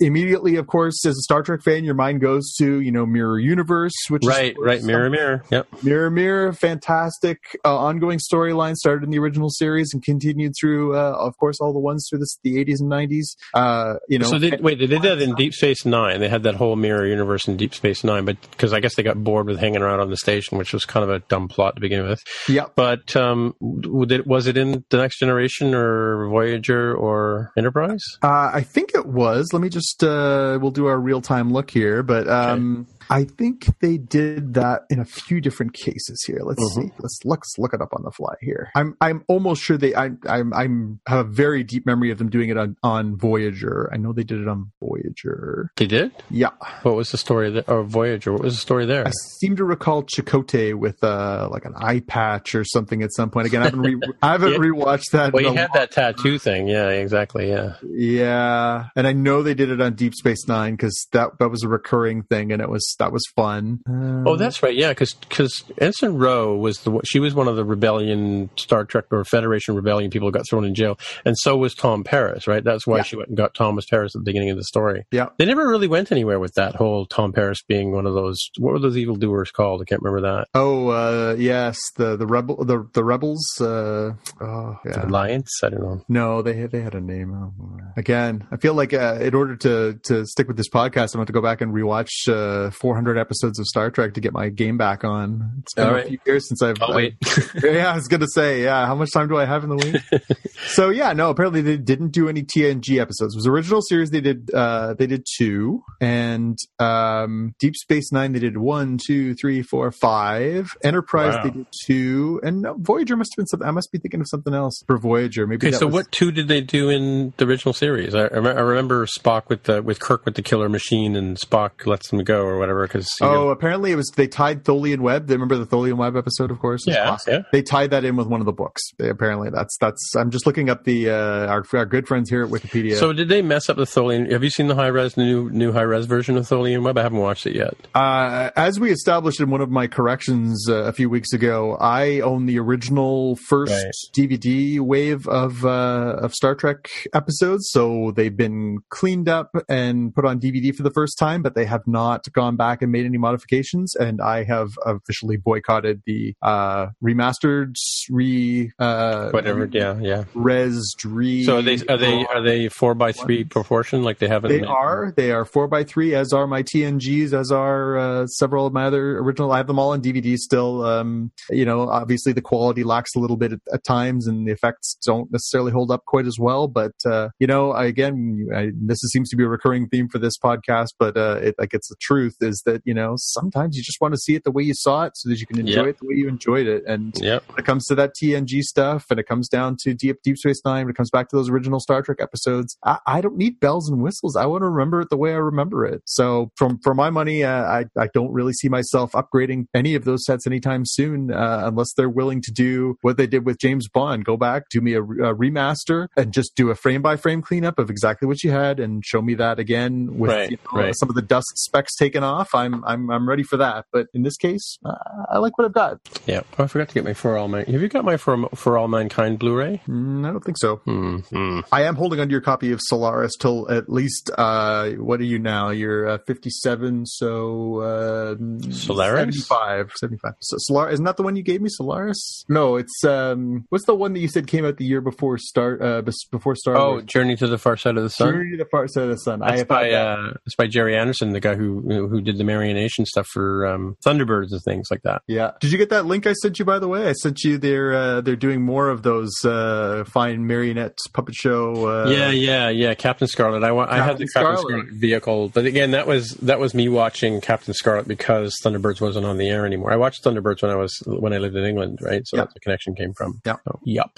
immediately, of course, as a Star Trek fan, your mind goes to you know Mirror Universe, which right, right, Mirror, Mirror, yep, Mirror, Mirror, fantastic uh, ongoing storyline started in the original series and continued through, uh, of course, all the ones through this, the 80s and 90s. Uh, you know, so they, wait, they did that in Deep Space Nine. They had that whole Mirror Universe in Deep Space Nine, but because I guess they got bored with hanging around on the station, which was kind of a dumb plot to begin with. Yeah, but um, was it in the Next Generation or Voyager or Enterprise? Uh, I think it was. Let me just uh, we'll do our real time look here, but um. I think they did that in a few different cases here. Let's mm-hmm. see. Let's let's look it up on the fly here. I'm I'm almost sure they I I'm I'm have a very deep memory of them doing it on on Voyager. I know they did it on Voyager. They did. Yeah. What was the story there? Or Voyager? What was the story there? I seem to recall Chakotay with uh like an eye patch or something at some point. Again, I haven't re- I haven't yeah. rewatched that. Well, you had that tattoo thing. Yeah, exactly. Yeah. Yeah, and I know they did it on Deep Space Nine because that that was a recurring thing, and it was that was fun. Um, oh, that's right. Yeah, because because Ensign Ro was the she was one of the rebellion Star Trek or Federation rebellion people who got thrown in jail, and so was Tom Paris. Right. That's why yeah. she went and got Thomas Paris at the beginning of the story. Yeah. They never really went anywhere with that whole Tom Paris being one of those. What were those evil doers called? I can't remember that. Oh, uh, yes, the the rebel the the rebels. Uh, oh, yeah. The Alliance. I don't know. No, they had they had a name. Oh, again, I feel like uh, in order to to stick with this podcast, I'm going to go back and rewatch uh, 400 episodes of Star Trek to get my game back on. It's been All a right. few years since I've. Oh, wait. I, yeah, I was going to say, yeah. How much time do I have in the week? so yeah, no. Apparently they didn't do any TNG episodes. It was original series. They did. Uh, they did two, and um, Deep Space Nine. They did one, two, three, four, five. Enterprise. Wow. They did two, and no, Voyager must have been something. I must be thinking of something else for Voyager. Maybe. Okay, so was, what two did they do in the original series? I, I remember Spock with the with Kirk with the killer machine, and Spock lets them go or whatever. Because oh, know. apparently it was they tied Tholian Web. They remember the Tholian Web episode, of course. Yeah, awesome. yeah. They tied that in with one of the books. They, apparently, that's that's. I'm just looking up the uh, our our good friends here at Wikipedia. So did they mess up the Tholian? Have you seen the high res new new high res version of Tholian Web? I haven't watched it yet. Uh, as we established in one of my corrections uh, a few weeks ago, I own the original first right. DVD wave of uh, of Star Trek episodes. So they've been cleaned up and put on DVD for the first time, but they have not gone back and made any modifications. And I have officially boycotted the uh, remastered, re uh, whatever, yeah, yeah, res re. So are they are they are they four by three proportion like they haven't? They made? are. They are four by three, as are my TNGs, as are uh, several of my other original. I have them all on DVD still. Um, you know, obviously the quality lacks a little bit at, at, times, and the effects don't necessarily hold up quite as well. But uh, you know, I, again, I, this seems to be a recurring theme for this podcast, but uh, it, like it's the truth is is that you know sometimes you just want to see it the way you saw it so that you can enjoy Yep. it the way you enjoyed it. And Yep. when it comes to that TNG stuff, and it comes down to Deep Deep Space Nine, when it comes back to those original Star Trek episodes, I, I don't need bells and whistles. I want to remember it the way I remember it. So from for my money, uh, I I don't really see myself upgrading any of those sets anytime soon, uh, unless they're willing to do what they did with James Bond. Go back, do me a, a remaster, and just do a frame by frame cleanup of exactly what you had, and show me that again with Right, you know, right. some of the dust specks taken off. I'm I'm I'm ready for that. But in this case, uh, I like what I've got. Yeah. Oh, I forgot to get my For All Man. Have you got my For, For All Mankind Blu-ray? Mm, I don't think so. Hmm. hmm. I am holding onto your copy of Solaris till at least uh what are you now? You're uh, 57 so uh Solaris? 75 75. So Solaris isn't that the one you gave me Solaris? No, it's um what's the one that you said came out the year before Star uh before Star Oh, Wars? Journey to the Far Side of the Sun. Journey to the Far Side of the Sun. I That's have by that. uh, that's by Gerry Anderson, the guy who who did the Marionation stuff for um, Thunderbirds and things like that. yeah. Did you get that link I sent you by the way? I sent you their uh they're doing more of those uh fine marionettes puppet show uh yeah, yeah, yeah. Captain Scarlet. I wa- I had the Captain Scarlet. Scarlet vehicle, but again, that was that was me watching Captain Scarlet because Thunderbirds wasn't on the air anymore. I watched Thunderbirds when I was when I lived in England, right? So Yep. that's the connection came from. Yep. So, yep.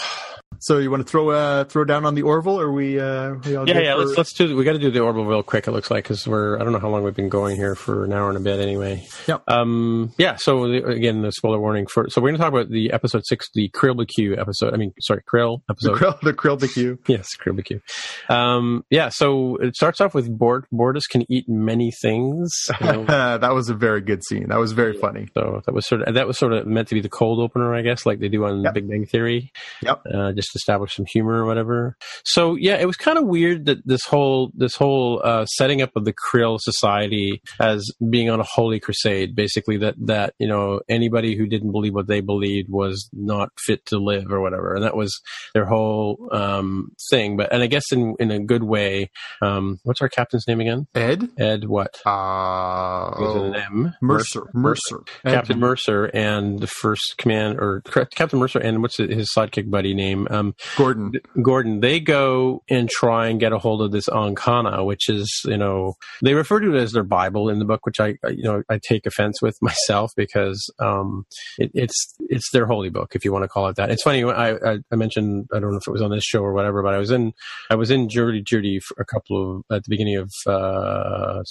So you want to throw uh throw down on the Orville or we uh we all Yeah, yeah. for- Let's let's do. We got to do the Orville real quick. It looks like because we're. I don't know how long we've been going here for an hour and a bit. Anyway. Yep. Um. Yeah. So the, again, the spoiler warning for. So we're going to talk about the episode six, the Krill BQ episode. I mean, sorry, Krill the episode. Krill, the Krill BQ. Yes, Krill BQ. Um. Yeah. So it starts off with Bord. Bortus can eat many things. you know. that was a very good scene. That was very funny. So that was sort of that was sort of meant to be the cold opener, I guess, like they do on Yep. Big Bang Theory. Yep. Uh, just to establish some humor or whatever. So yeah, it was kind of weird that this whole this whole uh, setting up of the Krill society as being on a holy crusade, basically that that you know anybody who didn't believe what they believed was not fit to live or whatever, and that was their whole um, thing. But and I guess in in a good way. Um, what's our captain's name again? Ed? Ed what? Uh, an M? Mercer. Mercer. Captain Ed- Mercer and the first command, or correct, Captain Mercer and what's his sidekick buddy name? Um, Gordon. Gordon. They go and try and get a hold of this Anhkana, which is, you know, they refer to it as their Bible in the book, which I, you know, I take offense with myself because um, it, it's it's their holy book, if you want to call it that. It's funny. I, I mentioned I don't know if it was on this show or whatever, but I was in I was in Judy Judy for a couple of at the beginning of uh,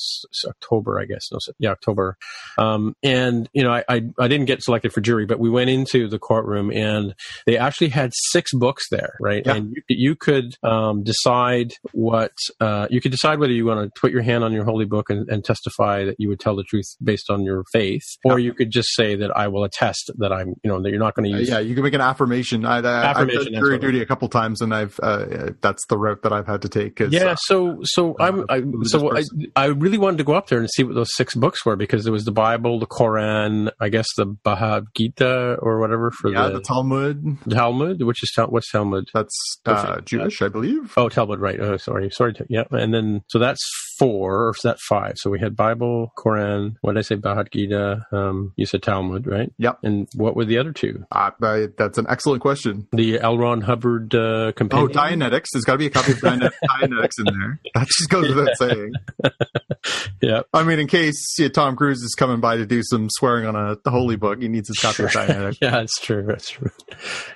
October, I guess. No, yeah, October. Um, and you know, I, I I didn't get selected for jury, but we went into the courtroom and they actually had six books there, right? Yeah. And you, you could um, decide what uh, you could decide whether you want to put your hand on your holy book and, and testify that you would tell the truth based on your faith, or you could just say that I will attest that I'm, you know, that you're not going to Uh, use. yeah, you can make an affirmation. I, I, Affirmation, I've jury duty a couple times, and I've uh, that's the route that I've had to take. Yeah, uh, so so I'm I, so I, person. I really wanted to go up there and see what those six books were because there was the Bible, the Koran, I guess the Bhagavad Gita or whatever for yeah, the, the Talmud. Talmud, which is what's Talmud? That's uh, Jewish, I believe. Oh, Talmud, right? Oh, sorry, sorry. to- Yeah, and then so that's four, or is that five? So we had Bible, Koran. What did I say? Bhagavad Gita. Um, you said Talmud, right? Yep. And what were the other two? Uh, I, that's an excellent question. The L. Ron Hubbard uh, Oh, compendium. Dianetics. There's got to be a copy of Dianet- Dianetics in there. That just goes without saying. yeah. I mean, in case yeah, Tom Cruise is coming by to do some swearing on a the holy book, he needs his copy of Dianetics. Yeah, that's true. That's true.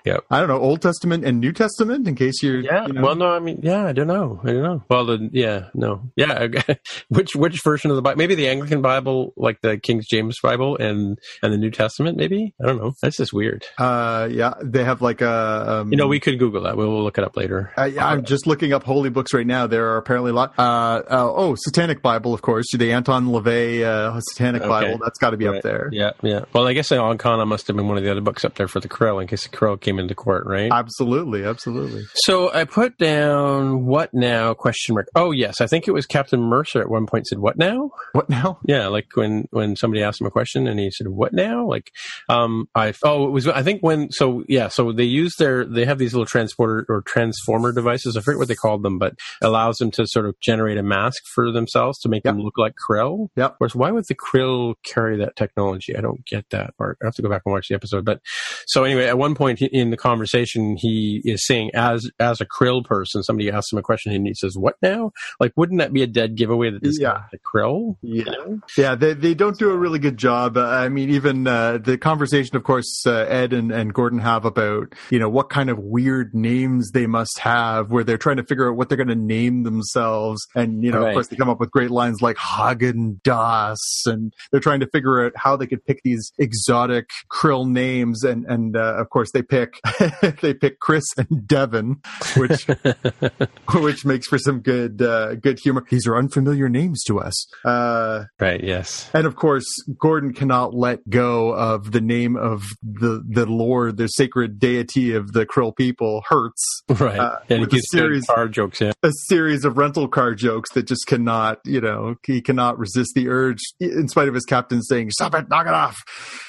I don't know, Old Testament and New Testament, in case you're. Yeah. you know- Well, no, I mean, yeah, I don't know. I don't know. Well, the, yeah, no, yeah. Okay. which which version of the Bible? Maybe the Anglican Bible, like the King James Bible, and and the New Testament. Maybe I don't know. That's just weird. Uh, yeah, they have like a. Um, You know, we could Google that. We'll, we'll look it up later. I, I'm just looking up holy books right now. There are apparently a lot. Uh, uh, oh, Satanic Bible, of course. The Anton LaVey uh, Satanic Okay. Bible. That's got to be Right. up there. Yeah, yeah. Well, I guess Anhkana must have been one of the other books up there for the Krill, in case the Krill came into court, right? Absolutely, absolutely. So I put down what now question mark. Oh yes, I think it was Captain Mercer at one point said what now? What now? Yeah, like when when somebody asked him a question and he said what now? Like um I oh it was I think when so yeah, so they use their they have these little transporter or transformer devices. I forget what they called them, but allows them to sort of generate a mask for themselves to make Yep. them look like krill. Yep. Course, why would the krill carry that technology? I don't get that part. I have to go back and watch the episode. But so anyway, at one point in the conversation, he is saying, as as a krill person, somebody asks him a question and he says, "What now?" Like, wouldn't that be a dead that this Yeah. guy's the krill. Yeah. You know? Yeah, they they don't do a really good job. Uh, I mean, even uh, the conversation, of course, uh, Ed and, and Gordon have about you know what kind of weird names they must have, where they're trying to figure out what they're going to name themselves, and you know, Right. of course, they come up with great lines like Häagen-Dazs, and they're trying to figure out how they could pick these exotic krill names, and and uh, of course, they pick they pick Chris and Devin, which which makes for some good uh, good humor. These are unfamiliar names to us. Uh, right. Yes. and of course, Gordon cannot let go of the name of the the Lord, the sacred deity of the Krill people, Hertz. Right. Uh, and he with a series- car jokes. Yeah. A series of rental car jokes that just cannot, you know, he cannot resist the urge, in spite of his captain saying, "Stop it, knock it off."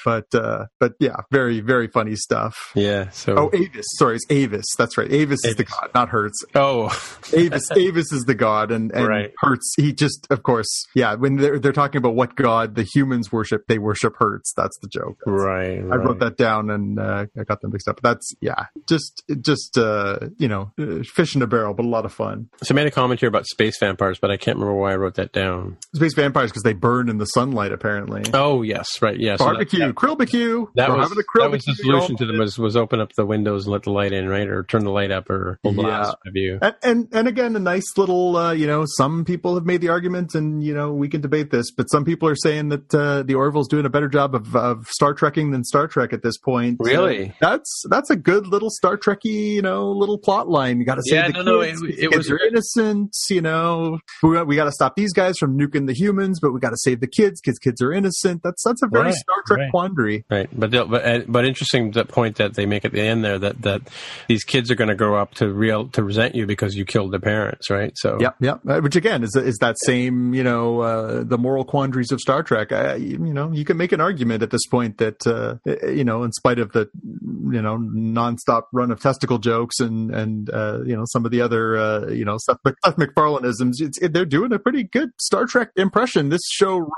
But, uh, but yeah, very, very funny stuff. Yeah. So. Oh, Avis. Sorry, it's Avis. That's right. Avis, is the god, not Hertz. Oh. Avis, Avis is the god, and, and Right. Hertz. He just, of course, yeah. When they're they're talking about what god the humans worship, they worship Hertz. That's the joke. That's- right. I wrote that down and uh, I got them mixed up. But that's yeah, just just uh, you know, uh, fish in a barrel, but a lot of fun. So I made a comment here about space vampires, but I can't remember why I wrote that down. Space vampires because they burn in the sunlight. Apparently, Oh yes, right. Yeah. so that- barbecue, that- krillbarbecue. That We're was, that was the solution to them was, was open up the windows and let the light in, right? Or turn the light up or blast of you. And, and and again, a nice little, uh, you know, some people have made the argument, and you know, we can debate this, but some people are saying that uh, the Orville's doing a better job of, of Star Trekking than Star Trek at this point. Really? Uh, that's that's a good little Star Trekky, you know, little plot line. You got to save Yeah, the no, no, kids. it- because it the was kids are innocent. You know, we, we got to stop these guys from nuking the humans, but we got to save the kids because kids are innocent. That's that's a very Right, Star Trek right. quandary. Right, but but uh, but interesting that point that they make at the end there that that these kids are going to grow up to real to resent you because you killed their parents, right? So Yep, yep. Uh, Which again is is that same you know uh, the moral quandaries of Star Trek. I, you know, you can make an argument at this point that uh, you know, in spite of the you know nonstop run of testicle jokes and and uh, you know some of the other uh, you know Seth, Seth MacFarlaneisms, they're doing a pretty good Star Trek impression. This show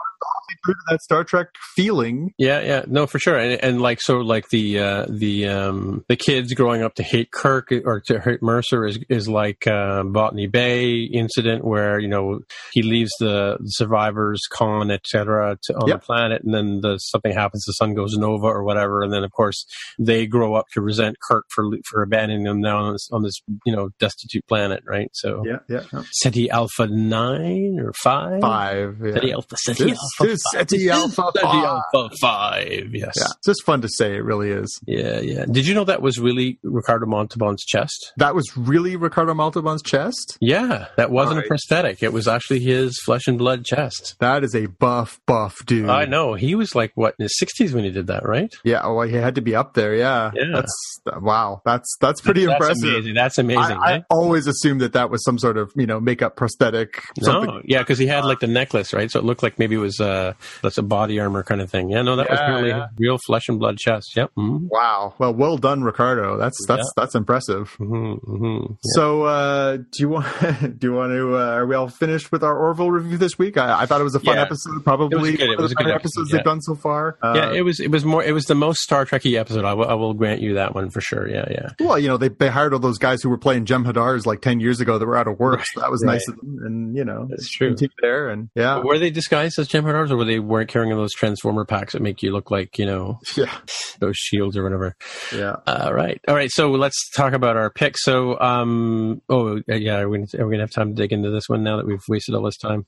true to that Star Trek feeling. Yeah, yeah, no, for sure, and, and like so, like the uh, the um, the kids growing up to hate Kirk or to hate Mercer is is like uh, Botany Bay incident where you know he leaves the survivors, Khan, etc., on Yep. the planet, and then the something happens, the sun goes nova or whatever, and then of course they grow up to resent Kirk for for abandoning them now on this, on this you know destitute planet, right? So Yeah, yeah. yeah. Ceti Alpha nine or five, Five. Yeah. Ceti Alpha, Ceti This Alpha, five. Ceti Alpha Ceti. Alpha five. Yes. Yeah, it's just fun to say. It really is. Yeah, yeah. Did you know that was really Ricardo Montalban's chest? That was really Ricardo Montalban's chest. Yeah, that wasn't Alright. a prosthetic. It was actually his flesh and blood chest. That is a buff, buff dude. I know. He was like, what, in his 60s when he did that, right? Yeah, well, he had to be up there. Yeah, Yeah. That's wow. That's that's pretty That's impressive. amazing. That's amazing. I, eh? I always assumed that that was some sort of you know makeup prosthetic. Something. No, yeah, because he had like the necklace, right? So it looked like maybe it was uh, that's a body armor kind of thing. Yeah, no, that was Yeah, really yeah. real flesh and blood chest. Yep. Mm-hmm. Wow. Well, well done, Ricardo. That's that's that's impressive. Mm-hmm. Mm-hmm. So, uh, do you want do you want to? Uh, are we all finished with our Orville review this week? I, I thought it was a fun Yeah. episode. Probably good. It was the a good better episode, they've done so far. Uh, yeah, it was. It was more. It was the most Star Trekky episode. I will- grant you that one for sure. Yeah, yeah. Well, you know, they they hired all those guys who were playing Jem'Hadars like ten years ago that were out of work. So that was Right. nice of them, and you know, That's true. continue there. And yeah, Were they disguised as Or were they weren't carrying those transformer packs that make you look like you know yeah, those shields or whatever? yeah. All right, all right. So let's talk about our picks. So, um, oh uh, yeah, are we, are we gonna have time to dig into this one now that we've wasted all this time?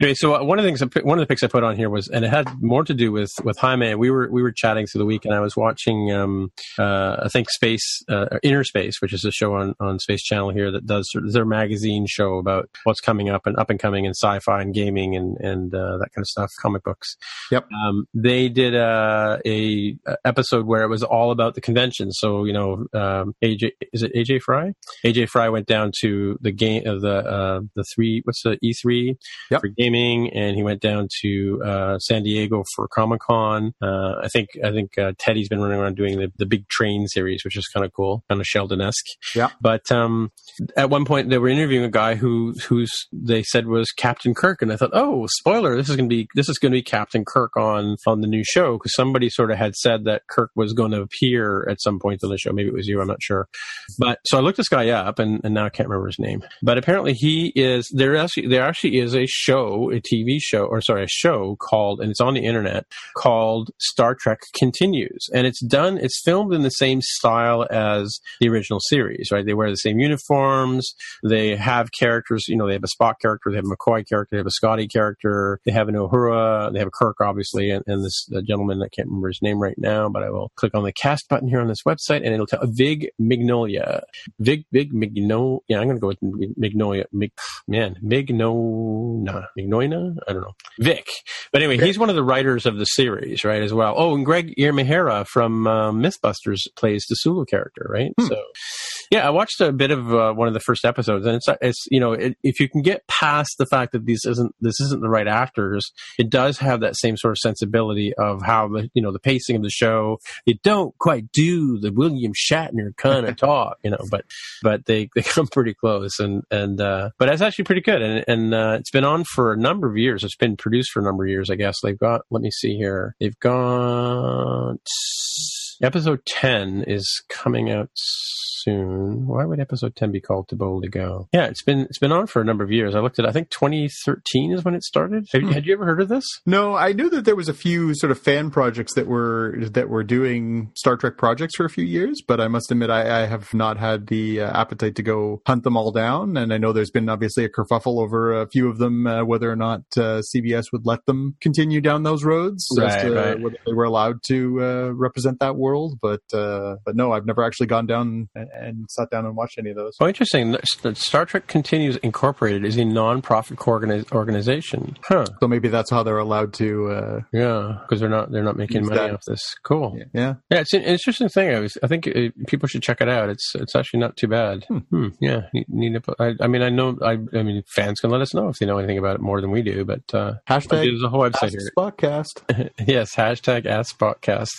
Anyway, so uh, one of the things, one of the picks I put on here was, and it had more to do with with Jaime. We were we were chatting through the week, and I was watching, um, uh, I think Space, uh, Inner Space, which is a show on on Space Channel here that does sort of their magazine show about what's coming up and up and coming in sci-fi and gaming and and uh, that kind of stuff, comic books. Yep. Um, they did a, a a episode where it was all about the convention. So you know, um, AJ is it Ajay Fry? Ajay Fry went down to the game of the uh, the three. What's the E three Yep. for gaming, and he went down to uh, San Diego for Comic Con. Uh, I think I think uh, Teddy's been running around doing the, the big train series, which is kind of cool, kind of Sheldon esque. Yeah. But um, at one point, they were interviewing a guy who who's they said was Captain Kirk, and I thought, oh, spoiler! This is going to be this is to be Captain Kirk on on the new show because somebody sort of had said that Kirk was going to appear at some point on the show. Maybe it was you, I'm not sure. But so I looked this guy up, and, and now I can't remember his name. But apparently, he is there. Actually, there actually is a show, a TV show, or sorry, a show called, and it's on the internet called Star Trek Continues, and it's done. It's filmed in the same style as the original series, right? They wear the same uniforms. They have characters. You know, they have a Spock character, they have a McCoy character, they have a Scotty character, they have an Uhura, they have a Kirk, obviously, and, and this gentleman I can't remember his name right now, but I will click on the cast button here on this website, and it'll tell uh, Vig Mignola. Vig Vig Mignola. Yeah, I'm going to go with Mignola. Mig, man, Mignona. Mignoina? I don't know. Vic. But anyway, he's one of the writers of the series, right, as well. Oh, and Greg Imahara from uh, Mythbusters plays the Sulu character, right? Hmm. So, yeah, I watched a bit of uh, one of the first episodes, and it's it's you know it, if you can get past the fact that these isn't this isn't the right actors, it does have that same sort of sensibility of how the you know the pacing of the show. They don't quite do the William Shatner kind of talk, you know, but but they they come pretty close, and and uh, but that's actually pretty good, and and uh, it's been on for a number of years. It's been produced for a number of years, I guess. They've got let me see here, they've got episode ten is coming out soon. Why would episode 10 be called Too Bold to Go? Yeah, it's been it's been on for a number of years. I looked at I think 2013 is when it started. Had, Hmm. had you ever heard of this? No, I knew that there was a few sort of fan projects that were that were doing Star Trek projects for a few years, but I must admit I, I have not had the uh, appetite to go hunt them all down. And I know there's been obviously a kerfuffle over a few of them, uh, whether or not uh, CBS would let them continue down those roads, as to right. whether they were allowed to uh, represent that world. But uh, but no, I've never actually gone down and, and sat down and watched any of those. Oh, interesting. Star Trek Continues Incorporated is a non-profit organi- organization. Huh. So maybe that's how they're allowed to. Uh, Yeah, because they're not they're not making money that. off this. Cool. yeah. yeah. Yeah, it's an interesting thing. I was, I think uh, people should check it out. It's, it's actually not too bad. Hmm. Yeah, need, need to. I, I mean, I know. I, I mean, fans can let us know if they know anything about it more than we do. But uh, Hashtag there's a whole website Ask here. Spotcast. yes, hashtag Ask Spotcast.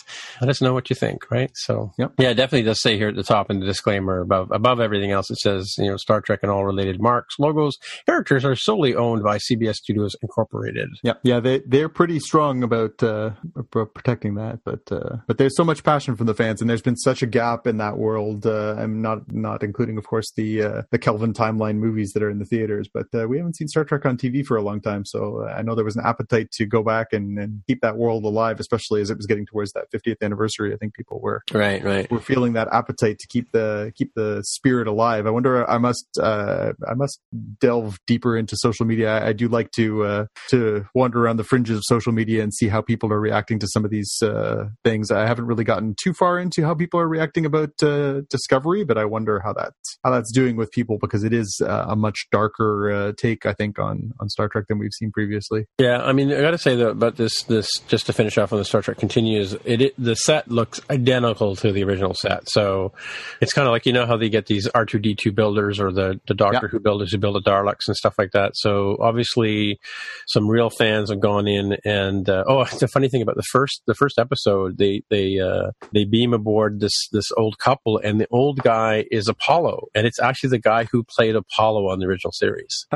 Let us know what you think, right? So, Yep. yeah, it definitely does say here at the top in the disclaimer above above everything else, it says, you know, Star Trek and all related marks, logos, characters are solely owned by CBS Studios Incorporated. Yeah, yeah, they they're pretty strong about uh, protecting that, but uh, but there's so much passion from the fans, and there's been such a gap in that world. Uh, I'm not not including, of course, the uh, the Kelvin timeline movies that are in the theaters, but uh, we haven't seen Star Trek on TV for a long time. So uh, I know there was an appetite to go back and, and keep that world alive, especially as it was getting towards that 50th anniversary. I think people were Right, right. were feeling that appetite to keep the keep the spirit alive. I wonder. I must uh, I must delve deeper into social media. I, I do like to uh, to wander around the fringes of social media and see how people are reacting to some of these uh, things. I haven't really gotten too far into how people are reacting about uh, Discovery, but I wonder how that how that's doing with people because it is uh, a much darker uh, take, I think, on on Star Trek than we've seen previously. Yeah, I mean, I got to say though about this, this just to finish off on the Star Trek continues. It, it the set looks identical to the original set, so it's kind of like you know how they get these R two D two builders or the the Doctor Yeah. Who builders who build the Daleks and stuff like that. So obviously, some real fans have gone in and uh, oh, it's a funny thing about the first the first episode. They they uh, they beam aboard this this old couple, and the old guy is Apollo, and it's actually the guy who played Apollo on the original series.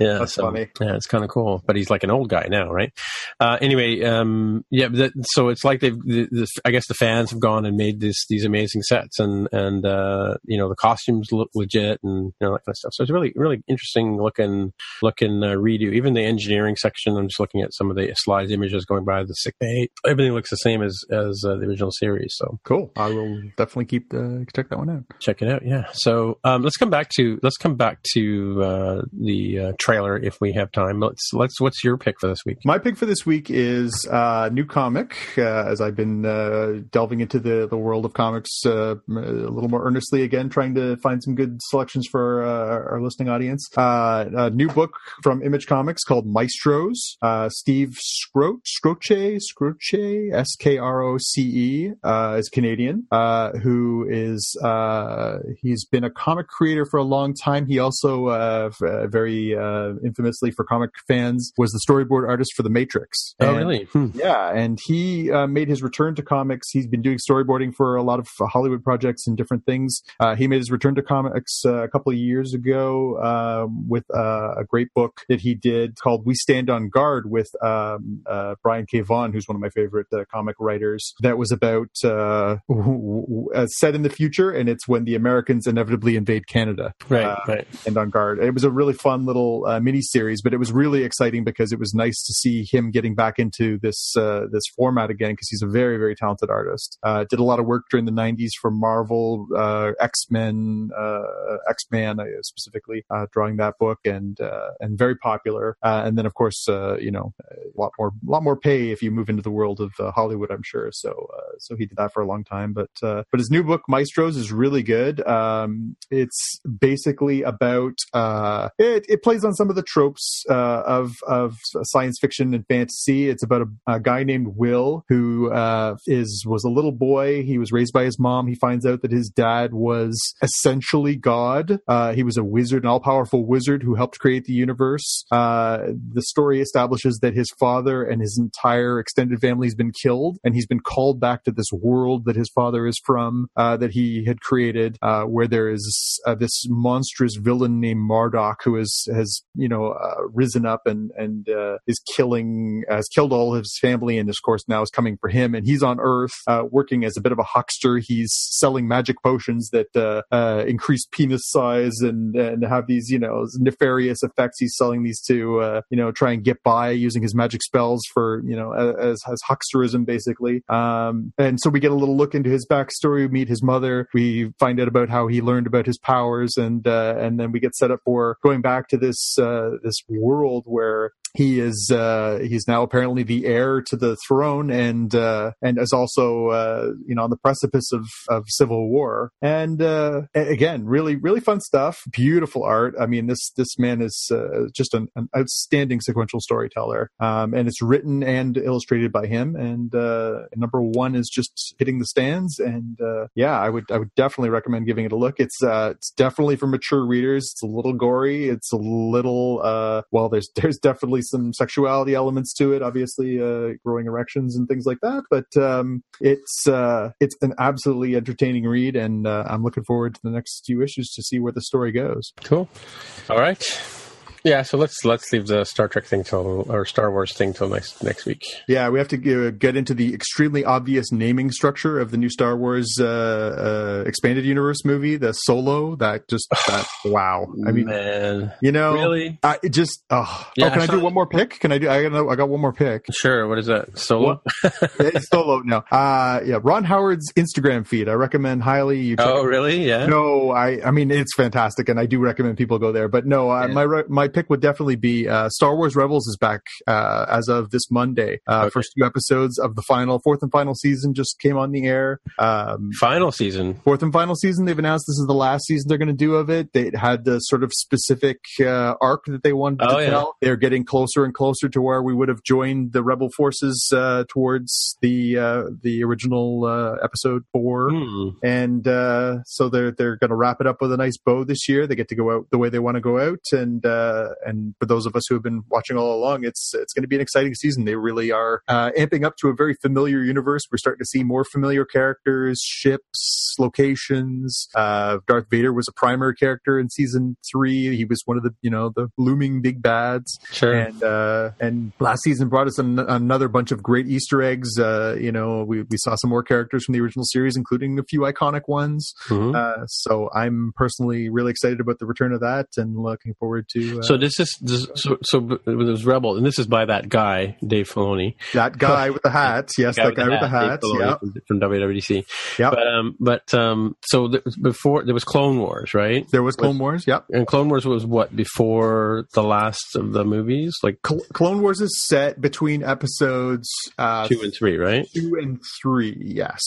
Yeah, that's so, funny. Yeah, it's kind of cool, but he's like an old guy now, right? Uh, anyway, um, yeah, that, so it's like they've, the, the, I guess the fans have gone and made this these amazing sets, and and uh, you know the costumes look legit, and you know that kind of stuff. So it's really really interesting looking looking uh, redo. Even the engineering section, I'm just looking at some of the slides, images going by the sick bay. Everything looks the same as as uh, the original series. So Cool. I will definitely keep uh, check that one out. check it out. Yeah. So um, let's come back to let's come back to uh, the uh, trailer if we have time. Let's let's. What's your pick for this week? My pick for this week is uh, new comic. Uh, as I've been uh, delving delving into the the world of comics uh, a little more earnestly again, trying to find some good selections for uh, our listening audience. Uh, a new book from Image Comics called Maestros. Uh, Steve Skroce, Skroce, Skroce, S K R O C E, uh, is Canadian, uh, who is uh, he's been a comic creator for a long time. He also uh, very uh, infamously for comic fans was the storyboard artist for The Matrix. Oh, And- really? Hmm. yeah, and he uh, made his return to comics. He's been doing storyboarding for a lot of uh, Hollywood projects and different things. Uh, he made his return to comics uh, a couple of years ago um, with uh, a great book that he did called "We Stand on Guard" with um, uh, Brian K. Vaughan, who's one of my favorite uh, comic writers. That was about set in the future, and it's when the Americans inevitably invade Canada Right, right. and on guard. It was a really fun little uh, mini series, but it was really exciting because it was nice to see him getting back into this uh, this format again because he's a very very talented artist. Uh, did a lot of work during the '90s for Marvel, uh, X Men, uh, X Man uh, specifically, uh, drawing that book and uh, and very popular. And then of course, you know, a lot more lot more pay if you move into the world of Hollywood, I'm sure. So so he did that for a long time. But but his new book Maestros is really good. Um, it's basically about it, it plays on some of the tropes of of science fiction and fantasy. It's about a, a guy named Will who is was a little boy. He was raised by his mom. He finds out that his dad was essentially God. Uh, he was a wizard, an all powerful wizard who helped create the universe. Uh, the story establishes that his father and his entire extended family has been killed, and he's been called back to this world that his father is from, uh, that he had created, uh, where there is uh, this monstrous villain named Marduk who is has you know uh, risen up and and is killing has killed all his family, and of course now is coming for him. And he's on Earth uh, working as a bit of a huckster. He's selling magic potions that uh, uh, increase penis size and and have these you know nefarious effects. He's selling these to uh, you know try and get by using his magic spells for you know as as hucksterism basically. Um, and so we get a little look into his backstory. We meet his mother. We find out about how he learned about his powers, and uh, and then we get set up for going back to this uh, this world where he is uh, he's now apparently the heir to the throne and uh, and is also uh, you know on the precipice of, of civil war. And uh, again really really fun stuff. Beautiful art. I mean this this man is uh, just an, an outstanding sequential storyteller. Um, and it's written and illustrated by him. And uh, number one is just hitting the stands. And uh, yeah I would I would definitely recommend giving it a look. It's uh, it's definitely for mature readers. It's a little gory. It's a little uh, well there's there's definitely some sexuality elements to it obviously uh, growing erections and things like that but um, it's uh, it's an absolutely entertaining read and uh, I'm looking forward to the next few issues to see where the story goes Cool. All right. Yeah, so let's let's leave the Star Trek thing till or Star Wars thing till next next week. Yeah, we have to uh, get into the extremely obvious naming structure of the new Star Wars uh, uh, expanded universe movie, the Solo. That just that wow. I mean, man, you know, really? I it just oh. Yeah, oh, can I I saw- do one more pick? Can I do? I got I got one more pick. Sure. What is that? Solo? It's Solo now. Uh, yeah, Ron Howard's Instagram feed. I recommend highly. You check oh, it really? Yeah. No, I I mean it's fantastic, and I do recommend people go there. But no, uh, Yeah. my my pick would definitely be uh, Star Wars Rebels is back uh, as of this Monday. Uh, Okay. First two episodes of the final fourth and final season just came on the air. Um, Final season. fourth and final season. They've announced this is the last season they're going to do of it. They had the sort of specific uh, arc that they wanted Oh, to yeah. tell. They're getting closer and closer to where we would have joined the rebel forces uh, towards the uh, the original uh, episode four Hmm. and uh, so they're they're going to wrap it up with a nice bow this year. They get to go out the way they want to go out, and uh, and for those of us who have been watching all along, it's it's going to be an exciting season. They really are uh, amping up to a very familiar universe. We're starting to see more familiar characters, ships, locations. Uh, Darth Vader was a primary character in season three. He was one of the you know the looming big bads Sure. and uh, and last season brought us an, another bunch of great Easter eggs. Uh, you know, we we saw some more characters from the original series, including a few iconic ones. Mhm. Uh, so I'm personally really excited about the return of that, and looking forward to. Uh, so this is this, so so was Rebel, and this is by that guy Dave Filoni. That guy with the hats, yes, that guy with the hat, hats. Dave Filoni Yeah, from, from WWDC. Yeah. But um, but um, so th- before there was Clone Wars, right? there was Clone Wars. Yep. And Clone Wars was what before the last of the movies, like Cl- Clone Wars is set between episodes uh, two and three, right? two and three. Yes.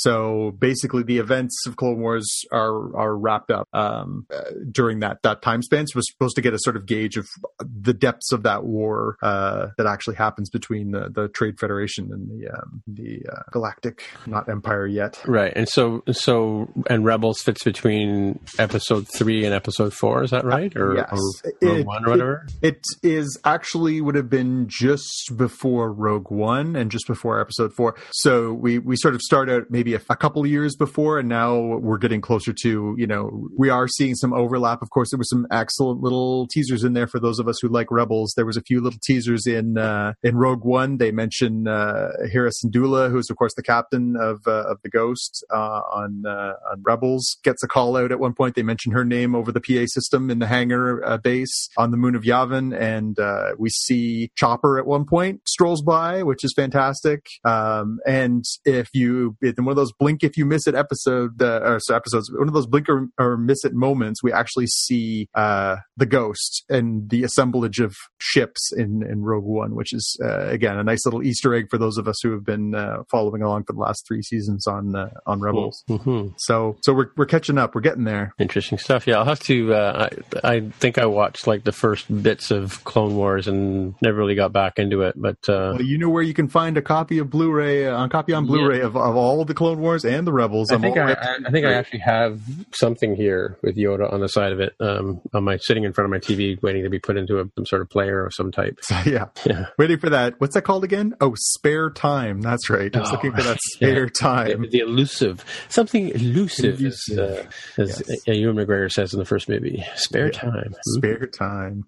So basically, the events of Clone Wars are are wrapped up um, uh, during that that time span. So we're supposed to get a sort of gauge of the depths of that war uh, that actually happens between the, the Trade Federation and the um, the uh, Galactic, not Empire yet. Right, and so so and Rebels fits between episode three and episode four. Is that right, or, yes. or It- Rogue One or whatever? It is actually would have been just before Rogue One and just before Episode Four. So we we sort of start out maybe a, a couple years before, and now we're getting closer to you know we are seeing some overlap. Of course, there were some excellent little teasers in there for those of us who like Rebels. There was a few little teasers in uh, in Rogue One. They mention uh, Syndulla, who's of course the captain of uh, of the Ghost uh, on uh, on Rebels, gets a call out at one point. They mention her name over the PA system in the hangar uh, base on the moon of Yavin, and we see Chopper at one point strolls by, which is fantastic. Um, and if you in one of those blink if you miss it episode uh, or so episodes, one of those blink or, or miss it moments, we actually see uh, the Ghost and the assemblage of ships in in Rogue One, which is uh, again a nice little Easter egg for those of us who have been uh, following along for the last three seasons on uh, on Rebels. hmm So so we're we're catching up. We're getting there. Interesting stuff. Yeah, I'll have to. Uh, I I think I watched like the first bits of Clone Wars and never really got back into it. But uh, Well, you know where you can find a copy of Blu-ray, uh, a copy on Blu-ray of, of all the Clone Wars and the Rebels. I I'm think all I, I, I think I actually have something here with Yoda on the side of it. Um, on my sitting in front of my TV, waiting to be put into a, some sort of player of some type. So, yeah, Yeah, waiting for that. What's that called again? Oh, spare time. That's right. I was Oh, looking for that yeah. spare time. the, the elusive, something elusive, Elusive. as, uh, as Yes. Ewan McGregor says in the first movie. Spare Yeah. time. Spare time.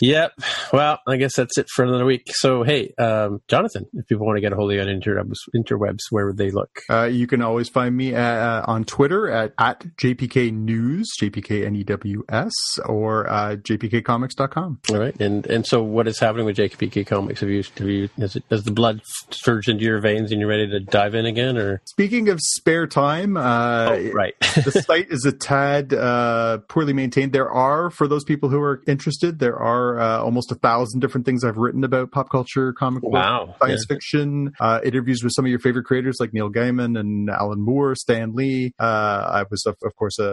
Yep. Well, I guess that's it for another week. So, hey, um, Jonathan, if people want to get a hold of you on interwebs, interwebs where would they look? Uh, you can always find me uh, on Twitter at, at JPK News, JPK N E W S, or uh, JPKComics.com. All right. And and so, what is happening with JPK Comics? Have you have you has, it, has the blood surged into your veins and you're ready to dive in again, or Speaking of spare time, uh, oh, right? the site is a tad uh, poorly maintained. There are, for those people who are interested, there are uh, almost a thousand different things I've written about pop culture, comic book, wow. science fiction, uh, interviews with some of your favorite creators like Neil Gaiman and Alan Moore, Stan Lee. Uh, I was, of, of course, a,